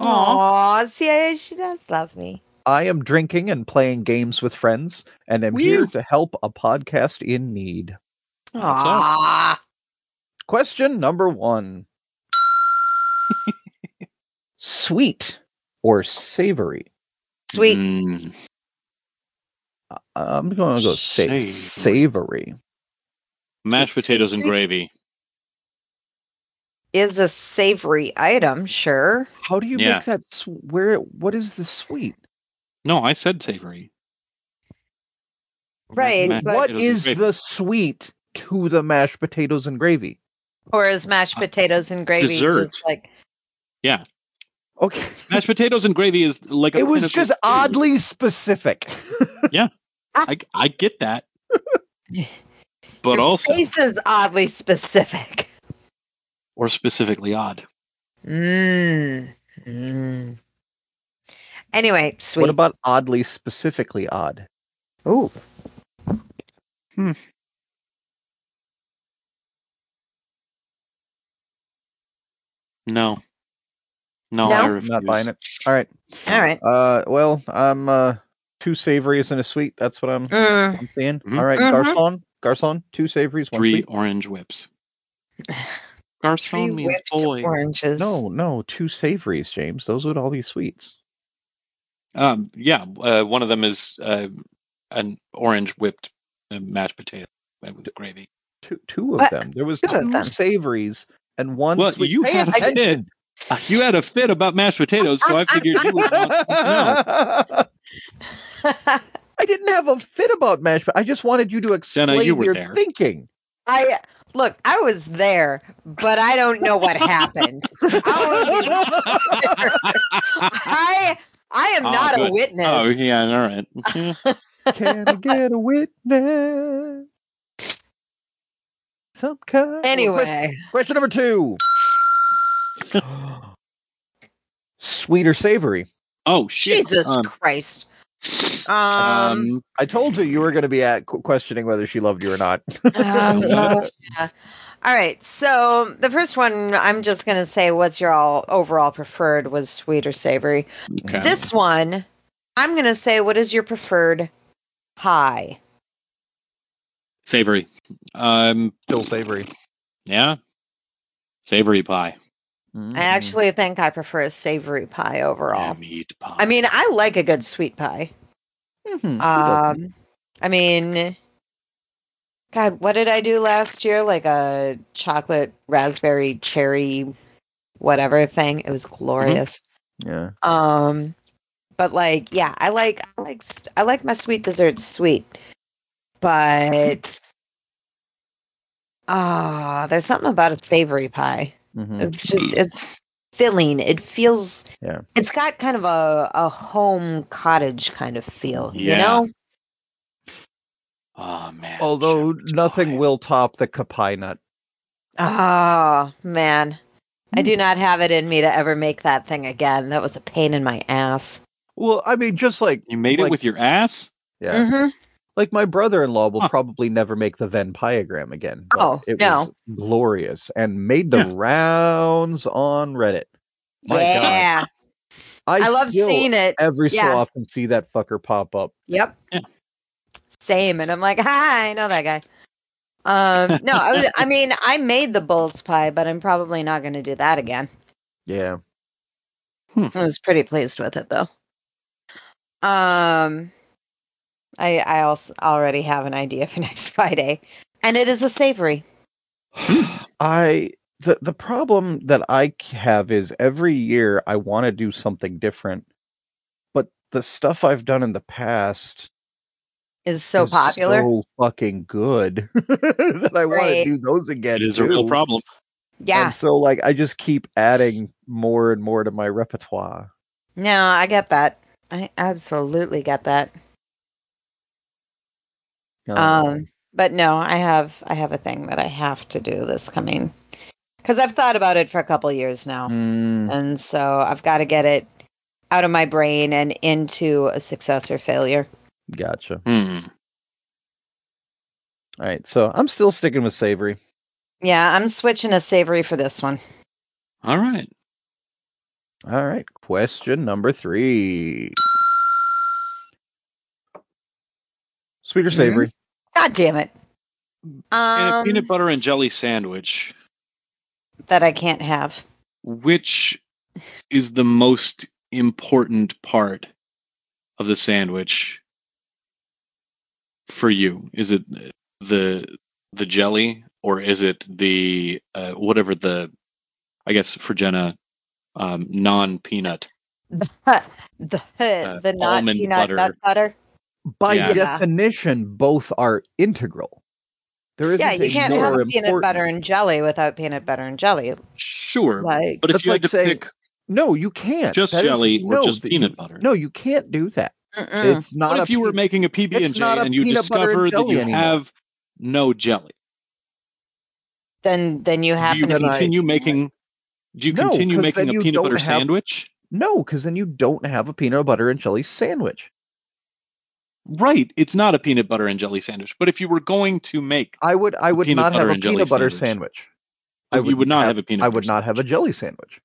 Aw.
Aw, see, she does love me.
I am drinking and playing games with friends, and am here to help a podcast in need.
That's
Question number one Sweet or savory?
sweet.
Mm,
Uh, I'm going to go sa-
Savory.
savory.
mashed
Sweet,
potatoes and gravy.
is a savory item, sure.
How do you
Yeah.
make that? Sw- where? What is the sweet?
No, I said savory.
Right,
Mashed
but-
what
potatoes and
is
gravy.
the sweet to the mashed potatoes and gravy?
Or is mashed potatoes and gravy
Dessert.
just like Yeah.
Okay,
mashed potatoes and gravy is like a
it was just
food.
oddly specific. Yeah.
I I get that, but
your
also
face is oddly specific.
or specifically odd.
Mmm. Mm. Anyway, sweet.
what about oddly specifically odd?
Ooh.
No, no,
No?
I
I'm
refuse.
not buying it. All right.
All right.
Uh, well, I'm uh two savories and a sweet. That's what I'm,
Mm.
I'm seeing.
Mhm.
All right,
Mhm.
Garcon, Garcon, two savories, one
Three
sweet.
orange whips.
Three
Garcon means boy.
oranges.
No, no, two savories, James. Those would all be sweets.
Um, yeah, uh, one of them is uh, an orange whipped uh, mashed potato with gravy.
Two, two of
What?
them. There was
Two of
two
them.
savories and one
Well,
sweet.
you
Pay
had a fit. You had a fit about mashed potatoes, so I figured you would want to know.
I didn't have a fit about mashed. pot- I just wanted you to explain
Jenna, you were
your
there.
thinking.
I look. I was there, but I don't know what happened. Oh, I I am
Oh,
not a
oh,
witness.
Oh, yeah, all right.
Can I get a witness? Some kind.
Anyway,
Question number two. Sweet or savory?
Oh shit!
Jesus
Um,
Christ. Um,
um,
I told you you were going to be at questioning whether she loved you or not.
um, yeah. All right. So the first one, I'm just gonna say, what's your all overall preferred was sweet or savory.
okay.
This one, I'm gonna say, what is your preferred pie?
Savory. Um,
Still savory.
yeah, savory pie.
Mm.
I actually think I prefer a savory pie overall.
Meat pie.
I mean, I like a good sweet pie.
Mhm.
Um, I mean, God, what did I do last year? Like a chocolate raspberry cherry, whatever thing. It was glorious.
yeah.
Um, but like, yeah, I like, I like, I like my sweet desserts sweet, but ah, there's something about a savory pie.
Mhm.
It's just, it's filling. It feels,
Yeah.
It's got kind of a a home cottage kind of feel. You know.
oh man.
Although
shepherd's
nothing
pie.
will top the kapai nut
Oh man, I
Hmm.
do not have it in me to ever make that thing again. That was a pain in my ass.
Well, I mean, just like
You made
Like-
it with your ass?
yeah,
hmm
like my brother-in-law will
Huh.
probably never make the Venn diagram again.
Oh,
it
no.
was glorious and made the
Yeah.
rounds on Reddit. My God.
yeah, I, love
still
seeing it.
every
Yeah.
so often see that fucker pop up.
Yep.
Yeah.
Same, and I'm like, hi, I know that guy. Um, no, I, was, I mean, I made the bull's pie, but I'm probably not going to do that again.
Yeah.
I was pretty pleased with it though. Um, I I also already have an idea for next Friday, and it is a savory.
I the the problem that I have is every year I want to do something different, but the stuff I've done in the past
Is so
is
popular.
so fucking good that I want to do those again.
It is a real problem.
yeah.
And so like I just keep adding more and more to my repertoire.
No, I get that. I absolutely get that. Um, but no, I have I have a thing that I have to do this coming because I've thought about it for a couple years now,
mm,
and so I've got to get it out of my brain and into a success or failure.
gotcha.
Hmm.
All right, so I'm still sticking with savory.
Yeah, I'm switching to savory for this one.
All right.
All right, question number three. Sweet or savory?
God damn it!
In a
Um,
peanut butter and jelly sandwich,
that I can't have.
which is the most important part of the sandwich for you? Is it the the jelly or is it the uh, whatever the I guess for Jenna um, non peanut?
the
Uh,
the not
almond
peanut
butter.
nut butter.
By
Yeah.
definition, both are integral. There isn't
Yeah, you can't
more
have peanut butter and jelly without peanut butter and jelly.
Sure,
Like,
but if
That's
you
like
had to
saying-
pick
No, you can't.
just
That is-
jelly or
no,
just
th-
peanut butter,
No, you can't do that.
mm-mm.
It's not.
what if you were making a PB and
it's
J and you
peanut and
discover that you
anymore.
have no jelly?
then then you
Do you
to
Then
be
I-
continue making? Do you
No,
continue
'cause then
making a peanut butter
have-
sandwich?
No, because then you don't have a peanut butter and jelly sandwich.
Right, it's not a peanut butter and jelly sandwich. But if you were going to make,
I would. I would not have a peanut butter
sandwich.
sandwich.
Oh, you would not have a peanut
I would not have a jelly sandwich.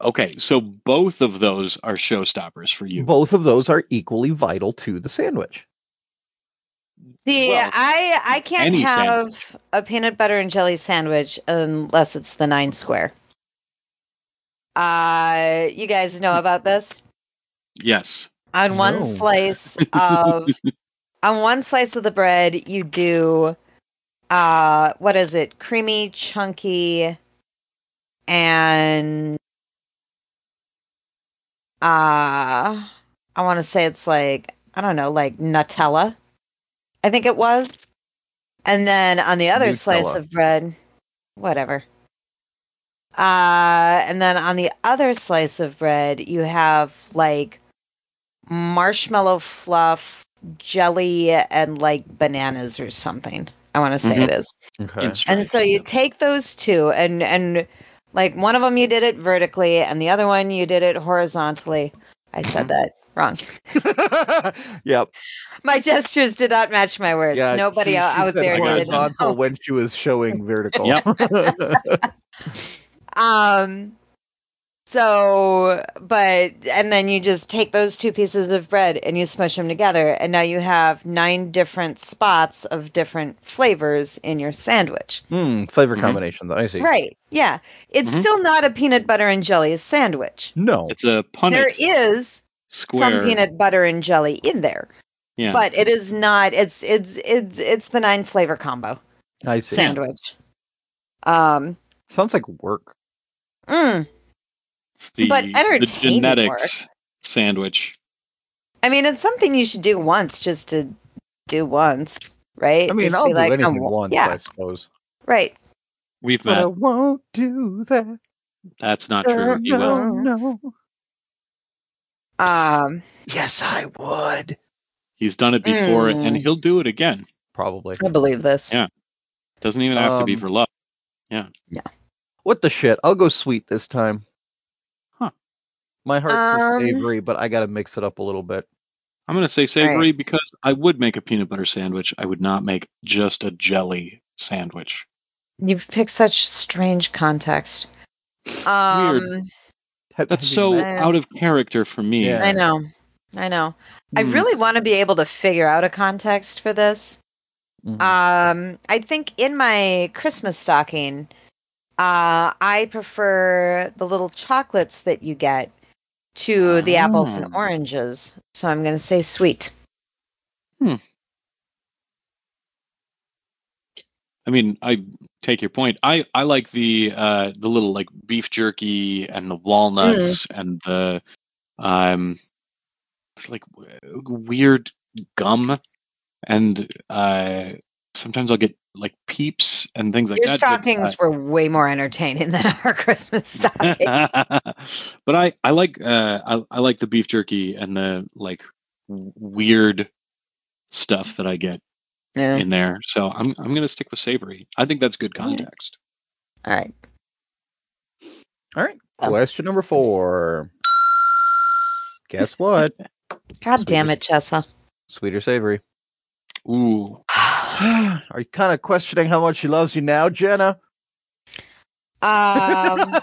okay, so both of those are showstoppers for you.
Both of those are equally vital to the sandwich.
See,
Well,
I I can't have
sandwich.
a peanut butter and jelly sandwich unless it's the nine square. Uh, you guys know about this?
Yes.
On one slice of on one slice of the bread, you do uh what is it? Creamy, chunky, and uh I want to say it's like I don't know, like Nutella. I think it was. And then on the other slice of bread, whatever. Uh and then on the other slice of bread, you have like marshmallow fluff, jelly, and like bananas or something. I want to say
Mhm.
it is.
Okay.
And so you take those two, and and like one of them you did it vertically, and the other one you did it horizontally. I said
Mhm.
that wrong.
yep.
My gestures did not match my words.
Yeah.
Nobody
she-
out,
she
out
said
there
got it.
did.
horizontal when she was showing vertical.
Yep.
Um. So, but and then you just take those two pieces of bread and you smush them together, and now you have nine different spots of different flavors in your sandwich.
Hmm, flavor
Mhm.
combination. I see.
Right? Yeah. It's
Mhm.
still not a peanut butter and jelly sandwich.
No.
It's a Punnett
There is
square.
some peanut butter and jelly in there,
yeah.
but it is not. It's it's it's it's the nine flavor combo
I see.
sandwich. Um.
Sounds like work.
mm.
It's the,
but
the
entertaining
genetics sandwich.
I mean, it's something you should do once, just to do once, right?
I mean,
Just
I'll do
like,
anything
"Oh,
once,
Yeah,
I suppose.
right.
We've
But I
met.
won't do that.
That's not true. You will.
Uh,
No, no.
Um,
Yes, I would.
He's done it before, and
Mm.
he'll do it again.
Probably.
I believe this.
Yeah. Doesn't even have to be
Um,
for love. Yeah.
Yeah.
What the shit? I'll go sweet this time.
Huh.
My heart's
Um,
a savory, but I got to mix it up a little bit.
I'm going to say savory because I would make a peanut butter sandwich. I would not make just a jelly sandwich.
You've picked such strange context. Um,
Have-
That's so
I-
out of character for me.
Yeah.
I know. I know. I
Hmm.
really want to be able to figure out a context for this.
Mhm.
Um, I think in my Christmas stocking, uh, I prefer the little chocolates that you get to the apples and
Oh.
oranges. So I'm going to say sweet. Hmm.
I mean, I take your point. I I like the uh the little like beef jerky and the walnuts and the um like w- weird gum and uh sometimes I'll get like peeps and things like
Your
that. but, uh,
stockings were way more entertaining than our Christmas stocking.
but I I like uh I, I like the beef jerky and the like weird stuff that I get
Yeah.
in there. So I'm I'm gonna stick with savory. I think that's good context.
All right.
All right.
Oh.
Question number four. Guess what?
God damn it, Chessa.
Sweet or savory?
Ooh.
Are you kind of questioning how much she loves you now, Jenna?
Um,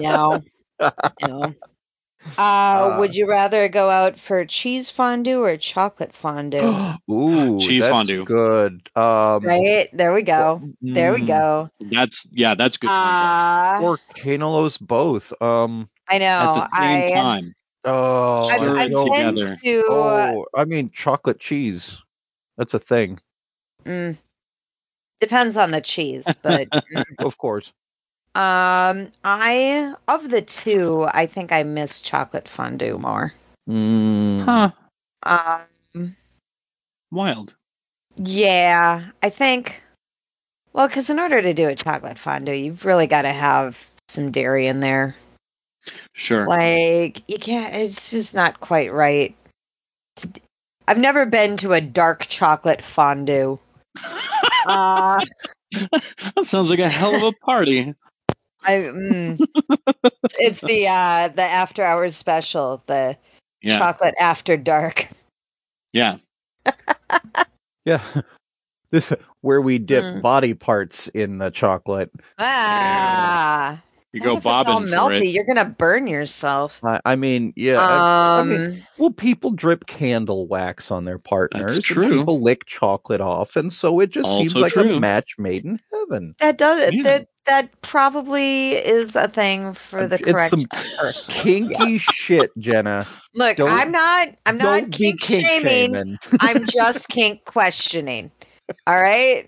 no, no. Uh, would you rather go out for cheese fondue or chocolate fondue?
Ooh,
Cheese
that's
fondue.
Good. Um,
right there we go. There we
mm,
go.
That's yeah, that's good context.
Uh,
Or Canolos both. Um.
I know.
At the same
I,
time.
Oh,
I,
Serve
I tend
together.
to.
oh, I mean chocolate cheese. That's a thing,
mm, depends on the cheese, but mm.
of course.
um, I of the two, I think I miss chocolate fondue more.
Mm.
Huh.
Um,
Wild.
Yeah, I think. Well, because in order to do a chocolate fondue, you've really got to have some dairy in there.
Sure.
Like you can't. It's just not quite right. to d- I've never been to a dark chocolate fondue. Uh,
that sounds like a hell of a party.
I. Mm, it's the uh the after hours special, the
Yeah.
chocolate after dark.
Yeah.
Yeah. This where we dip
Mm.
body parts in the chocolate.
Ah,
You
What
go
if it's all
bobbing for
melty.
it.
You're gonna burn yourself.
I, I mean, yeah. I- I
Um.
mean, well, people drip candle wax on their partners. and
true.
People lick chocolate off, and so it just seems
Also
like a match made in heaven.
That does
Yeah.
that that probably is a thing for the
It's
correct
some
person.
Kinky shit, Jenna.
Look,
don't-
I'm not I'm not kink,
kink
shaming.
shaming.
I'm just kink questioning. All right.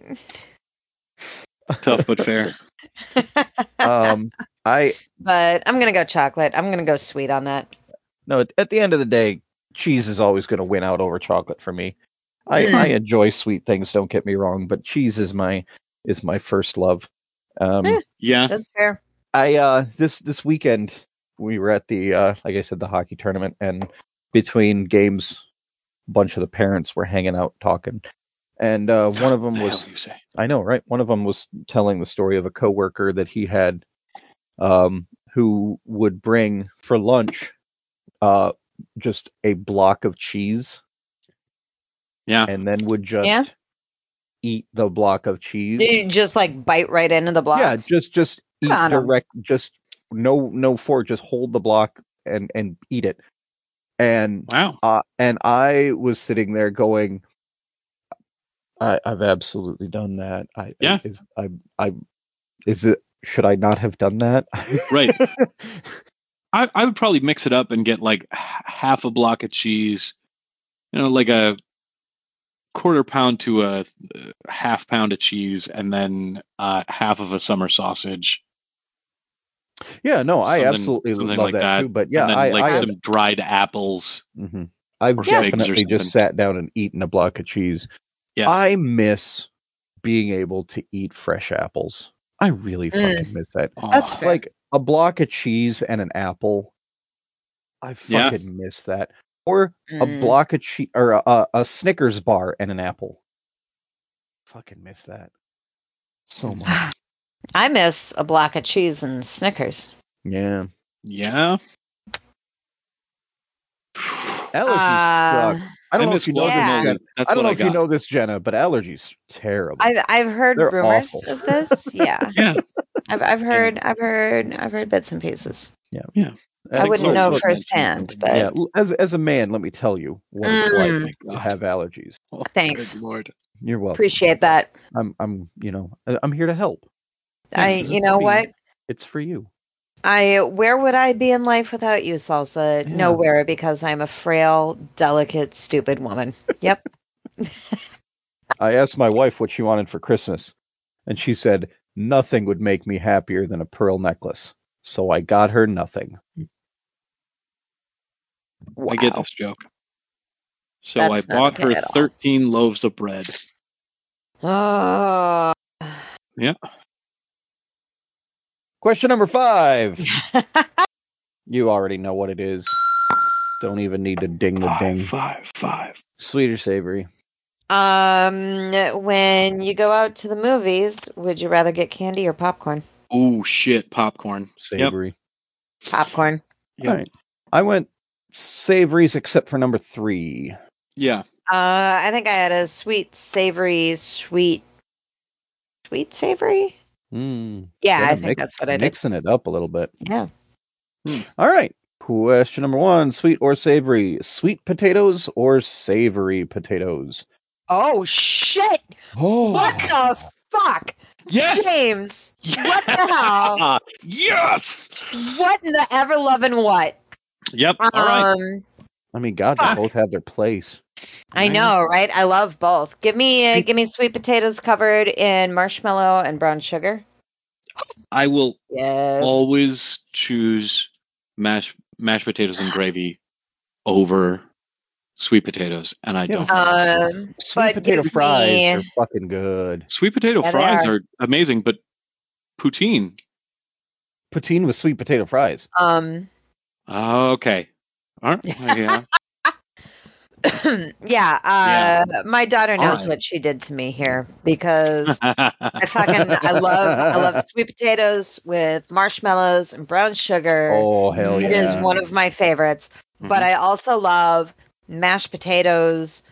Tough but fair.
Um, I
But I'm gonna go chocolate. I'm gonna go sweet on that.
no. At, at the end of the day, cheese is always going to win out over chocolate for me. I,
Mm.
I enjoy sweet things. Don't get me wrong, but cheese is my is my first love. Um,
Eh.
Yeah.
That's fair.
I uh this this weekend we were at the uh like I said the hockey tournament and between games a bunch of the parents were hanging out talking and uh one of them
The
was
hell you say?
I know right one of them was telling the story of a coworker that he had um who would bring for lunch uh just a block of cheese
Yeah.
and then would just
Yeah.
eat the block of cheese
You just like bite right into the block.
yeah just just eat
Good on 'em.
direct just no no fork just hold the block and and eat it and
Wow.
uh and i was sitting there going i i've absolutely done that i
Yeah.
is i i is it should i not have done that
Right. I, I would probably mix it up and get like half a block of cheese, you know, like a quarter pound to a half pound of cheese, and then uh, half of a summer sausage.
yeah no i absolutely love
like
that,
that.
too but yeah
and then
i
like
i
some dried apples.
mhm. i've
or figs or
definitely just sat down and eaten a block of cheese
Yeah.
i miss being able to eat fresh apples i really
Mm.
miss that
That's
Aw.
fair.
like a block of cheese and an apple. I
Yeah.
fucking miss that. Or a
Mm.
block of cheese or a, a, a Snickers bar and an apple. Fucking miss that so much.
I miss a block of cheese and Snickers.
Yeah.
Yeah.
Allergies
Uh,
suck. I don't know if you know this. Jenna. I don't know
I
if you know this, Jenna, but allergies terrible.
I've I've heard
They're
rumors
awful.
of this. Yeah,
Yeah.
I've I've heard I've heard I've heard bits and pieces. Yeah. Yeah. I
And
wouldn't know firsthand, but
Yeah, as as a man, let me tell you what it's like
Mm.
to have allergies.
Oh,
Thanks.
Lord.
You're welcome.
appreciate that.
I'm I'm you know I- I'm here to help.
I you know what
It's for you.
I where would I be in life without you, Salsa?
Yeah.
Nowhere, because I'm a frail, delicate, stupid woman. Yep.
I asked my wife what she wanted for Christmas, and she said nothing would make me happier than a pearl necklace. So I got her nothing.
I get
Wow.
this joke. So
That's
I bought
good
her 13 loaves of bread.
Oh.
Question number five. You already know what it is. Don't even need to ding the ding.
Five,
Sweet or savory?
um, when you go out to the movies, would you rather get candy or popcorn?
Oh shit, popcorn. Yep.
Savory.
Popcorn.
Yep.
All right. I went savories except for number three.
Yeah.
Uh, I think I had a sweet, savory, sweet, sweet savory.
Mm,
Yeah,
Jenna
I think
mix-
that's what I did.
Mixing it up a little bit.
Yeah.
All right. Question number one: Sweet or savory? Sweet potatoes or savory potatoes?
Oh shit!
Oh,
What the fuck,
Yes.
James? What the hell?
yes.
What in the ever loving what?
Yep. All right.
Um,
I mean, God, they both have their place.
I
Right.
know, right? I love both. Give me, uh, give me sweet potatoes covered in marshmallow and brown sugar.
I will
Yes.
always choose mashed mashed potatoes and gravy over sweet potatoes, and I don't.
but-
Um,
Sweet potato fries
me-
are fucking good.
sweet potato
Yeah,
fries
are.
are. amazing, but poutine.
Poutine with sweet potato fries.
um,
Okay. All right. Yeah.
yeah. Uh, my daughter knows
right.
what she did to me here because I fucking I love I love sweet potatoes with marshmallows and brown sugar.
Oh hell yeah!
It is one of my favorites. But
Mhm.
I also love mashed potatoes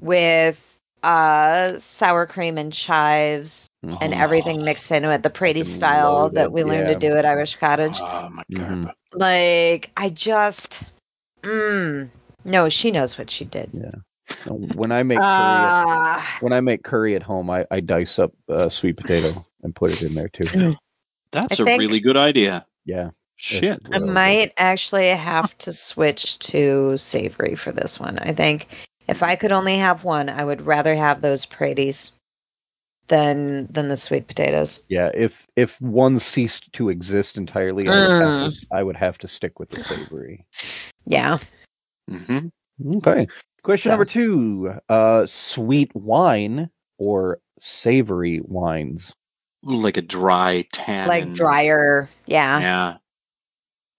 with uh sour cream and chives
Mhm.
and everything mixed into it, the Prady style that we learned
yeah.
to do at Irish Cottage.
Oh my
Mhm.
god.
Like I just mm, no, she knows what she did. Yeah.
when I make curry,
Uh,
when I make curry at home, I, I dice up uh, sweet potato and put it in there too.
That's
I
a
think-
really good idea.
Yeah,
Shit.
I
really good.
might actually have to switch to savory for this one. I think if I could only have one, I would rather have those Praties than than the sweet potatoes.
Yeah, if if one ceased to exist entirely, I would, have to, I would have to stick with the savory.
Yeah.
Hmm
Okay. Question
So-
number two: uh, Sweet wine or savory wines?
Like a dry tan.
Like drier. Yeah.
Yeah.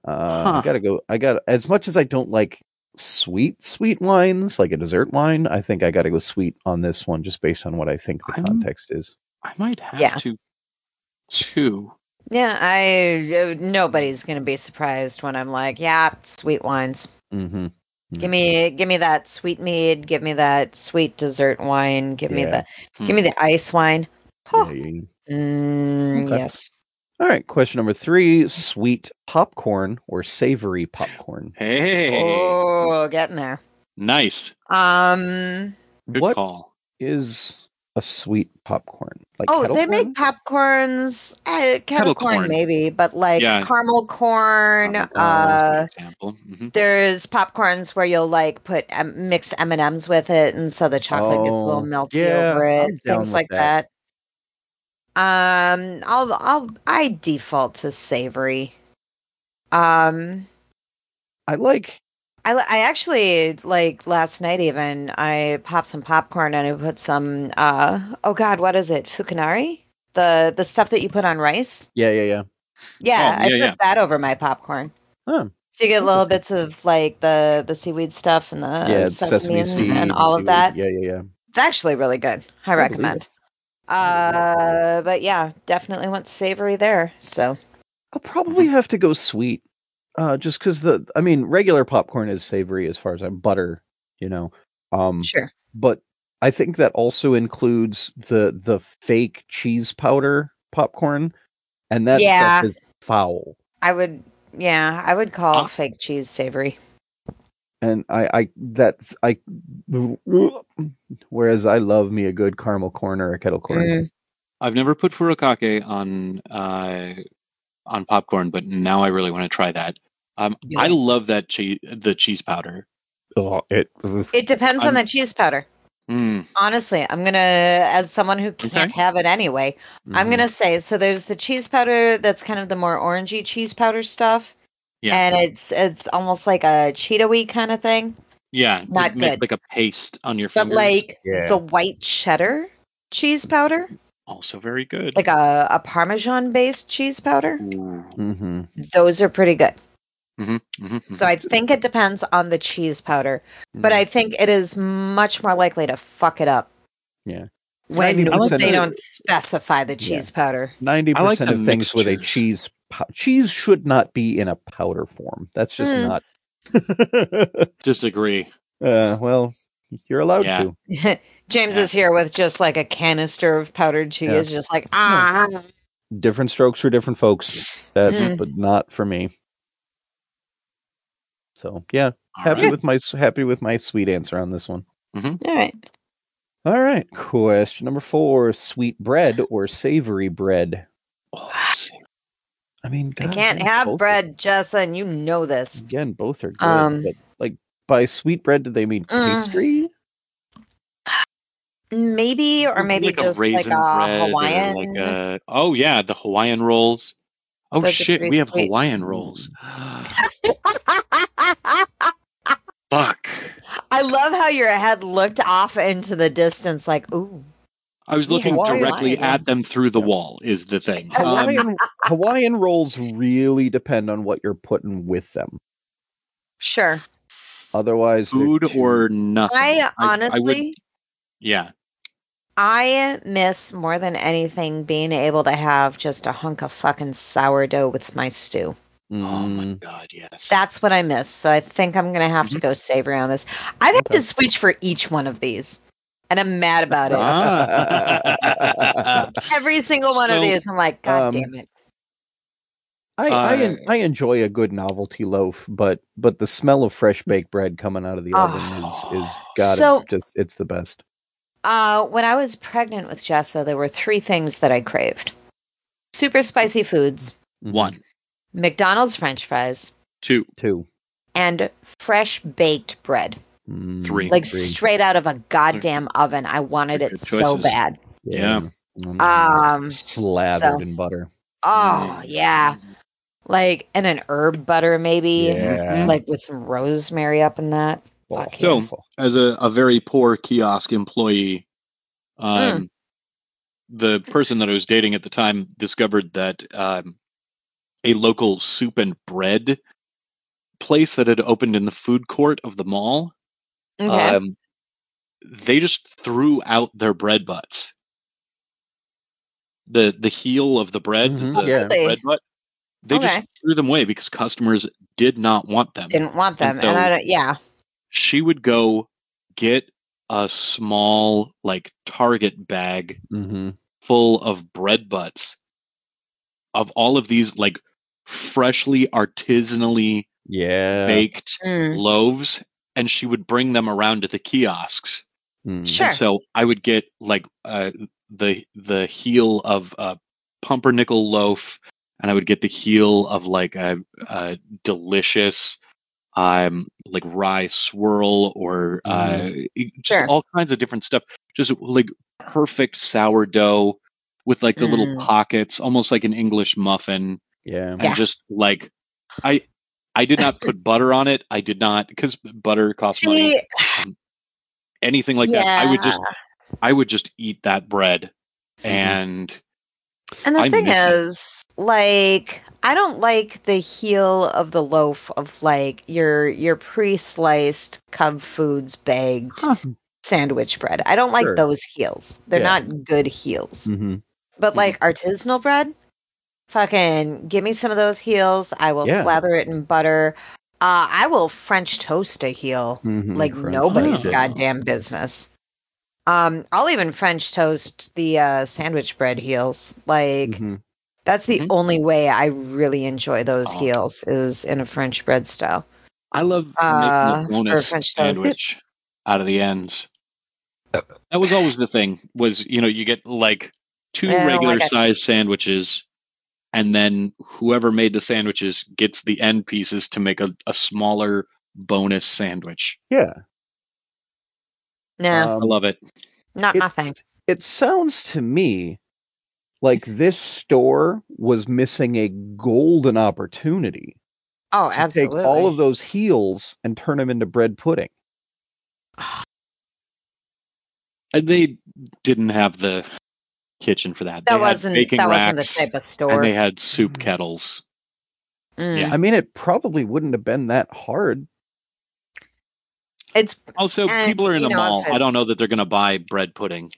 Uh,
Huh.
I gotta go. I got as much as I don't like sweet sweet wines, like a dessert wine. I think I gotta go sweet on this one, just based on what I think the
I'm-
context is.
I might have
Yeah.
to. Two.
Yeah, I uh, nobody's going to be surprised when I'm like, yeah, sweet wines.
Mm-hmm.
Give me give me that sweet mead, give me that sweet dessert wine, give me
Yeah.
the give me the ice wine. Huh.
Yeah, you-
Mm,
Okay.
yes.
All right. Question number three: Sweet popcorn or savory popcorn?
Hey.
Oh, getting there.
Nice.
Um
Good
What
call.
is a sweet popcorn? Like
Oh, they
corn?
make popcorns, uh, kettle, corn,
corn.
maybe, but like
Yeah.
caramel corn.
Caramel
Uh,
for example. Mhm.
there's popcorns where you'll like put um, mix M and M's with it, and so the chocolate gets a little
Oh,
melty
yeah,
over
I'm
it, things like
that.
that. Um, I'll I'll I default to savory. Um,
I like.
I, I actually like last night even I popped some popcorn and I put some uh oh god what is it furikake the the stuff that you put on rice
Yeah, yeah, yeah.
yeah
Oh,
I
yeah,
put
yeah.
that over my popcorn
Huh.
so you get little bits of like the the seaweed stuff and the
yeah,
sesame,
sesame
and,
seed
and all of that
Yeah, yeah, yeah.
it's actually really good I
believe
recommend Uh, but yeah, definitely went savory there. So
I'll probably have to go sweet. Uh, just because the, I mean, regular popcorn is savory as far as I'm butter, you know. Um,
sure.
but I think that also includes the the fake cheese powder popcorn, and that
Yeah.
stuff is foul.
I would, yeah, I would call
Huh?
fake cheese savory.
And I, I that's I. Whereas I love me a good caramel corn or a kettle corn.
Mm.
I've never put furikake on uh, on popcorn, but now I really want to try that. Um,
Yeah.
I love that cheese, the cheese powder.
Oh, it.
It depends on
I'm-
the cheese powder.
Mm,
Honestly, I'm gonna, as someone who can't
Okay.
have it anyway, I'm
Mhm.
gonna say so. There's the cheese powder that's kind of the more orangey cheese powder stuff,
yeah,
and it's it's almost like a Cheeto-y kind of thing,
yeah.
not
it makes
good.
like a paste on your fingers.
but like
Yeah.
the white cheddar cheese powder,
also very good.
like a, a Parmesan based cheese powder.
Mm-hmm.
Those are pretty good.
Mhm, mhm,
So. I think it depends on the cheese powder, but
Mm.
I think it is much more likely to fuck it up.
Yeah.
When they don't specify the cheese powder.
Ninety
I like
percent of things with a cheese pow- cheese should not be in a powder form. That's just
Mm.
not.
disagree.
uh, well, you're allowed
Yeah.
to.
James
Yeah.
is here with just like a canister of powdered cheese, just like ah.
Different strokes for different folks. That's
Mm.
but not for me. So yeah,
All
happy
right.
with my happy with my sweet answer on this one.
All right.
All right, question number four: sweet bread or savory bread?
Oh.
I mean,
I can't
both
have
are-
bread, Jessa, and you know this.
Again, both are good.
Um,
but like by sweet bread, do they mean
Mm.
pastry?
Maybe, or maybe
like
just
a
like a Hawaiian.
like a oh yeah, the Hawaiian rolls. Oh
Those
shit, we have
sweet.
Hawaiian rolls. Fuck.
I love how your head looked off into the distance, like, ooh.
I was looking
Hawaiian
directly at them through the wall. Is the thing. Um,
Hawaiian Hawaiian rolls really depend on what you're putting with them.
Sure.
Otherwise,
food
too-
or nothing.
I
I would-
honestly,
yeah.
I miss more than anything being able to have just a hunk of fucking sourdough with my stew.
Oh my
Mm,
god, yes.
That's what I miss. So I think I'm gonna have to go savory on this. I've had to switch for each one of these, and I'm mad about it.
Ah.
Every single one of these, I'm like, God
um,
damn it.
I I, en-
Uh,
I enjoy a good novelty loaf, but but the smell of fresh baked bread coming out of the oven is is got
So-
just it's the best.
Uh, when I was pregnant with Jessa, there were three things that I craved: super spicy foods,
Mhm.
One,
McDonald's French fries,
two,
two,
and fresh baked bread.
Mm,
Three.
Like
three.
straight out of a goddamn oven. I wanted
Good
it so bad.
Yeah.
Mm,
Um,
slathered
so-
in butter.
Oh yeah, like and an herb butter maybe,
Yeah.
like with some rosemary up in that.
So,
yes.
as a, a very poor kiosk employee, um,
Mm.
the person that I was dating at the time discovered that um, a local soup and bread place that had opened in the food court of the mall,
Okay.
um, they just threw out their bread butts. The the heel of the bread,
Mhm,
the
yeah.
Really?
bread butt, they
Okay.
just threw them away because customers did not want them.
Didn't want them,
and
and, I don't. Yeah.
She would go get a small like target bag
hmm
full of bread butts of all of these like freshly artisanally
Yeah.
baked
Mm.
loaves and she would bring them around to the kiosks
Mm.
Sure.
and so i would get like uh, the the heel of a pumpernickel loaf and i would get the heel of like a, a delicious um like rye swirl or uh just
Sure.
all kinds of different stuff just like perfect sourdough with like the little
Mm.
pockets almost like an english muffin
Yeah.
and
Yeah.
just like i i did not put butter on it i did not because butter costs money
See,
anything like that i would just. I would just eat that bread
Mhm.
and
And the
I
thing
it.
is, like, I don't like the heel of the loaf of like your your pre-sliced Cub Foods bagged sandwich bread. I don't like
Sure.
those heels. They're
Yeah.
not good heels.
Mm-hmm.
But like artisanal bread, fucking give me some of those heels. I will
Yeah.
slather it in butter. Uh, I will French toast a heel
Mm-hmm.
like nobody's
toast.
goddamn business. Um, I'll even French toast the uh, sandwich bread heels. Like
Mm-hmm.
that's the
Mhm.
only way I really enjoy those
Oh.
heels is in a French bread style.
I love
Uh,
making a bonus
French toast.
sandwich out of the ends. That was always the thing. Was you know you get like two
I don't
regular
like it.
size sandwiches, and then whoever made the sandwiches gets the end pieces to make a, a smaller bonus sandwich.
Yeah.
No,
Um,
I love it.
not my thing.
It sounds to me like this store was missing a golden opportunity
Oh,
to
absolutely.
take all of those heels and turn them into bread pudding.
And they didn't have the kitchen for that.
that
They
wasn't
baking
that wasn't the type of
and
store.
they had soup kettles.
Mm.
yeah.
I mean, it probably wouldn't have been that hard.
It's
Also,
And,
people are in
you
a
know,
mall. I don't know that they're going to buy bread pudding.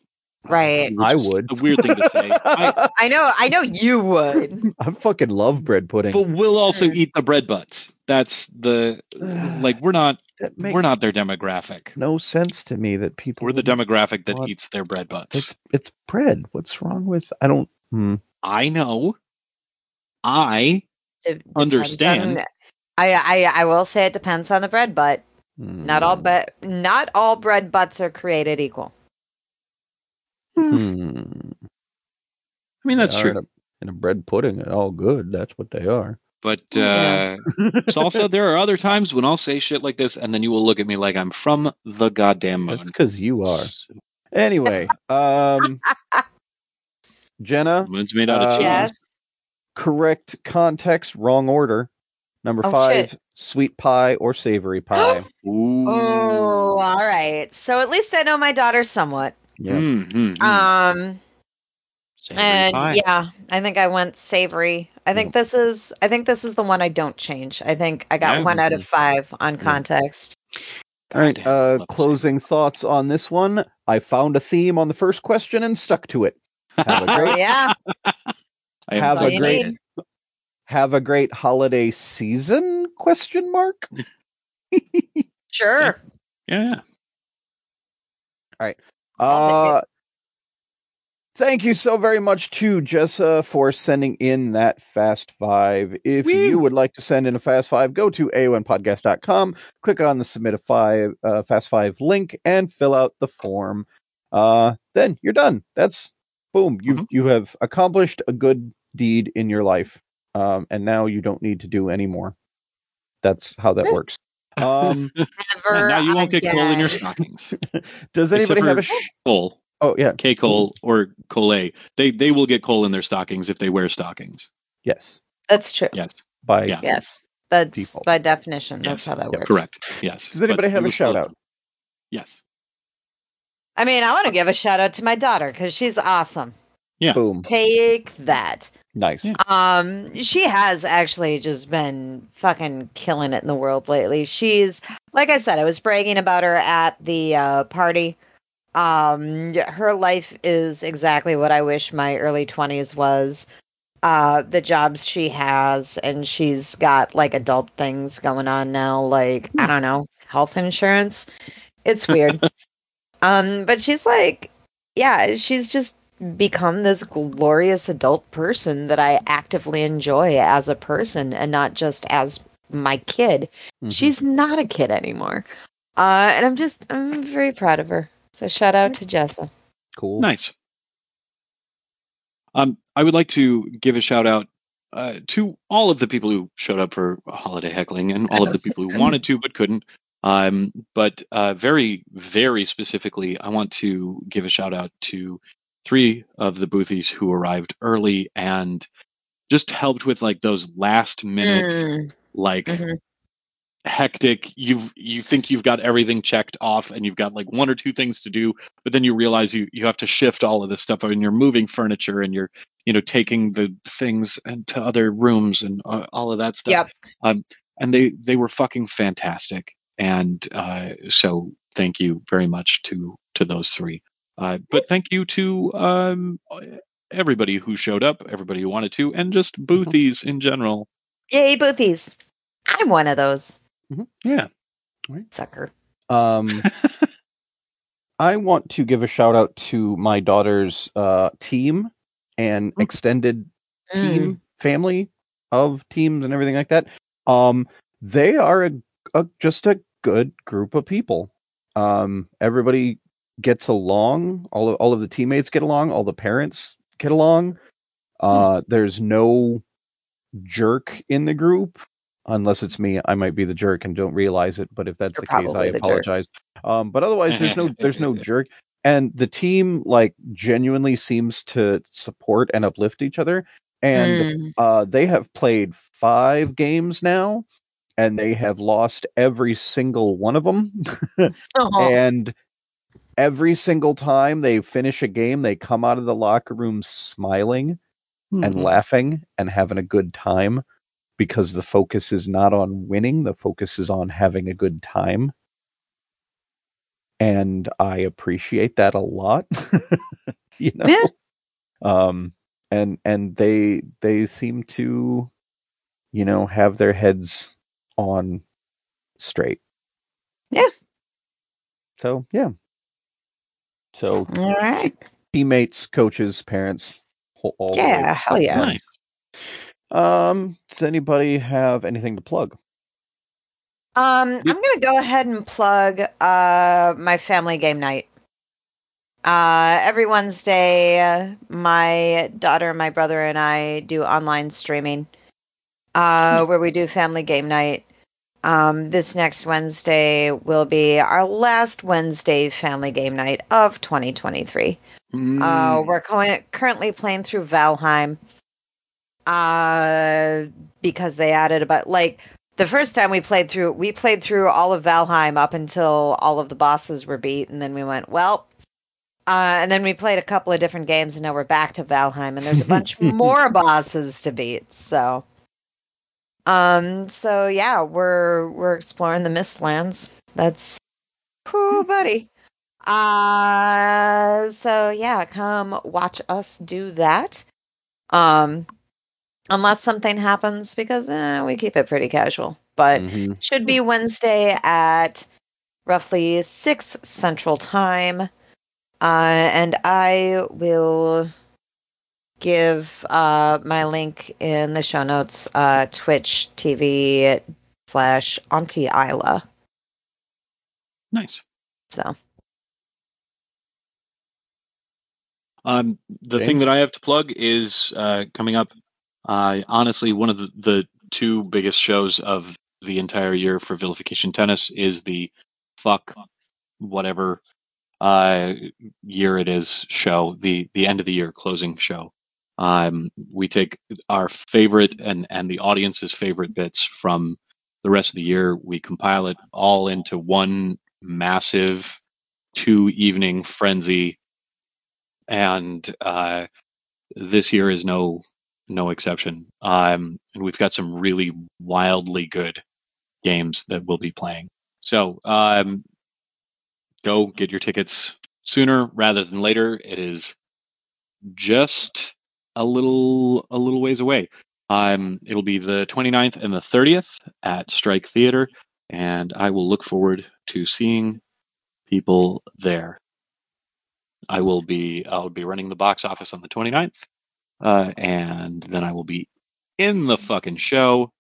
right.
I would.
A weird thing to say. I,
I know. I know you would.
I fucking love bread pudding.
but we'll also
Mm.
eat the bread butts. That's the like we're not we're not their demographic.
no sense to me that people.
We're the demographic that
What?
eats their bread butts.
It's it's bread. What's wrong with? I don't. Hmm.
I know. I Understand.
on- I, I I will say it depends on the bread butt. Not all
Hmm.
but not all bread butts are created equal.
Hmm.
I mean that's true.
In a, in a bread pudding, they're all good. That's what they are.
But
Yeah.
uh salsa, there are other times when I'll say shit like this and then you will look at me like I'm from the goddamn moon.
That's because you are. Anyway, um, Jenna,
Moon's made out of
Uh,
cheese.
yes.
correct context, wrong order. Number
Oh,
five,
shit.
sweet pie or savory pie.
Oh, all right. So at least I know my daughter somewhat.
yeah.
Mm, mm, mm.
Um,
Savory
and
pie.
yeah, I think I went savory. I think this is. I think this is the one I don't change. I think I got
Yeah.
one out of five on
Yeah.
context.
All right. Uh,
love
closing thoughts on this one. I found a theme on the first question and stuck to it. Have a great
Oh, yeah,
have a great
need.
Have a great holiday season? Question mark.
sure.
Yeah.
I'll take
Uh, thank you so very much to Jessa for sending in that Fast Five. If you would like to send in a Fast Five, go to aonpodcast.com, click on the Submit a Five uh, Fast Five link, and fill out the form. Uh, then you're done. That's boom. You
Mhm.
you have accomplished a good deed in your life, um, and now you don't need to do any more. That's how that works. Um,
Never.
now you won't get coal in your stockings.
does
Except
anybody have a?
for
Sh-
Coal,
oh yeah,
K coal or Colay. They they will get coal in their stockings if they wear stockings.
yes.
That's true.
Yes.
By
Yeah.
Yes, that's
Default.
by definition. That's how that
Yeah,
works.
Correct. Yes.
Does anybody
But
have a shout out?
Yes.
I mean, I want to give a shout out to my daughter because she's awesome.
Yeah.
Boom.
Take that.
Nice.
Um, she has actually just been fucking killing it in the world lately. She's like I said, I was bragging about her at the uh, party. Um, her life is exactly what I wish my early twenties was. Uh, the jobs she has, and she's got like adult things going on now, like I don't know, health insurance. It's weird. um, but she's like, yeah, she's just become this glorious adult person that I actively enjoy as a person and not just as my kid.
Mhm.
She's not a kid anymore. Uh, and I'm just, I'm very proud of her. So shout out to Jessa.
cool.
Nice. Um, I would like to give a shout out uh, to all of the people who showed up for holiday heckling and all of the people who wanted to but couldn't. Um, but uh, very, very specifically, I want to give a shout out to three of the boothies who arrived early and just helped with like those last minute,
Mm,
like
mhm.
hectic you've you think you've got everything checked off and you've got like one or two things to do but then you realize you you have to shift all of this stuff and you're moving furniture and you're you know taking the things and to other rooms and uh, all of that stuff
Yep.
um and they they were fucking fantastic and uh so thank you very much to to those three. Uh, but thank you to um, everybody who showed up, everybody who wanted to, and just boothies in general.
Yay, boothies. I'm one of those.
Yeah.
Sucker.
Um, I want to give a shout out to my daughter's uh, team and extended team family of teams and everything like that. Um, they are a, a just a good group of people. Um, everybody gets along. All of, all of the teammates get along. All the parents get along. Uh, there's no jerk in the group unless it's me. I might be the jerk and don't realize it. But if that's
You're
the case, I
the
apologize. Um, but otherwise, there's no there's no jerk. And the team like genuinely seems to support and uplift each other. And
Mm.
uh, they have played five games now, and they have lost every single one of them. And every single time they finish a game, they come out of the locker room smiling and
Mhm.
laughing and having a good time because the focus is not on winning, the focus is on having a good time. And I appreciate that a lot. you know.
Yeah.
Um and and they they seem to you know have their heads on straight.
Yeah.
So, yeah. So
All right.
teammates, coaches, parents, all the way
Yeah, hell yeah.
Nice.
Um, does anybody have anything to plug?
Um, I'm gonna go ahead and plug uh my family game night. Uh, every Wednesday, uh, my daughter, my brother, and I do online streaming, uh, where we do family game night. Um, this next Wednesday will be our last Wednesday family game night of 2023. Uh,
Mm.
we're going, currently playing through Valheim. Uh, because they added about like the first time we played through, we played through all of Valheim up until all of the bosses were beat, and then we went well. Uh, and then we played a couple of different games, and now we're back to Valheim, and there's a bunch more bosses to beat. So, um, so yeah, we're we're exploring the Mistlands. That's, whoo, buddy. Uh, so yeah, come watch us do that. Um, unless something happens, because eh, we keep it pretty casual. But
Mhm.
should be Wednesday at roughly six Central Time, uh, and I will give uh, my link in the show notes. Uh, Twitch TV slash Auntie Isla.
Nice.
So
Um, the thing that I have to plug is uh, coming up. Uh, honestly, one of the, the two biggest shows of the entire year for vilification tennis is the fuck whatever uh, year it is show the the end of the year closing show. Um, we take our favorite and and the audience's favorite bits from the rest of the year. We compile it all into one massive two evening frenzy and uh, this year is no no exception. Um, and we've got some really wildly good games that we'll be playing. So um, go get your tickets sooner rather than later. It is just a little a little ways away. Um, it'll be the 29th and the 30th at Strike Theater, and I will look forward to seeing people there. I will be I'll be running the box office on the 29th, uh, and then I will be in the fucking show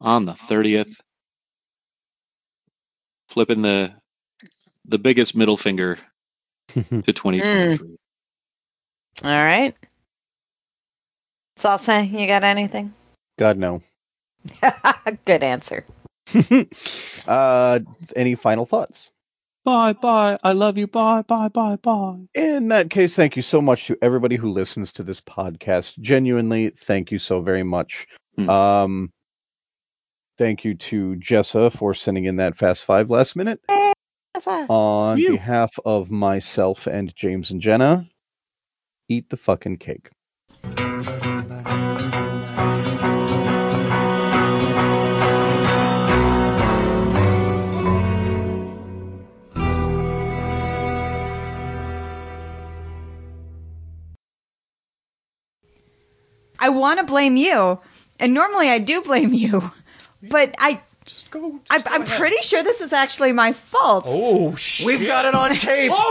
on the 30th, flipping the the biggest middle finger to 2023.
all right. Salsa, you got anything?
God no.
Good answer.
uh, any final thoughts?
Bye bye. I love you. Bye bye bye bye.
In that case, thank you so much to everybody who listens to this podcast. Genuinely, thank you so very much.
Hmm.
Um, thank you to Jessa for sending in that fast five last minute.
Salsa.
On
Phew.
behalf of myself and James and Jenna, eat the fucking cake.
I want to blame you, and normally I do blame you, but I.
Just go.
I I'm pretty sure this is actually my fault.
Oh shit!
We've got it on tape.
Oh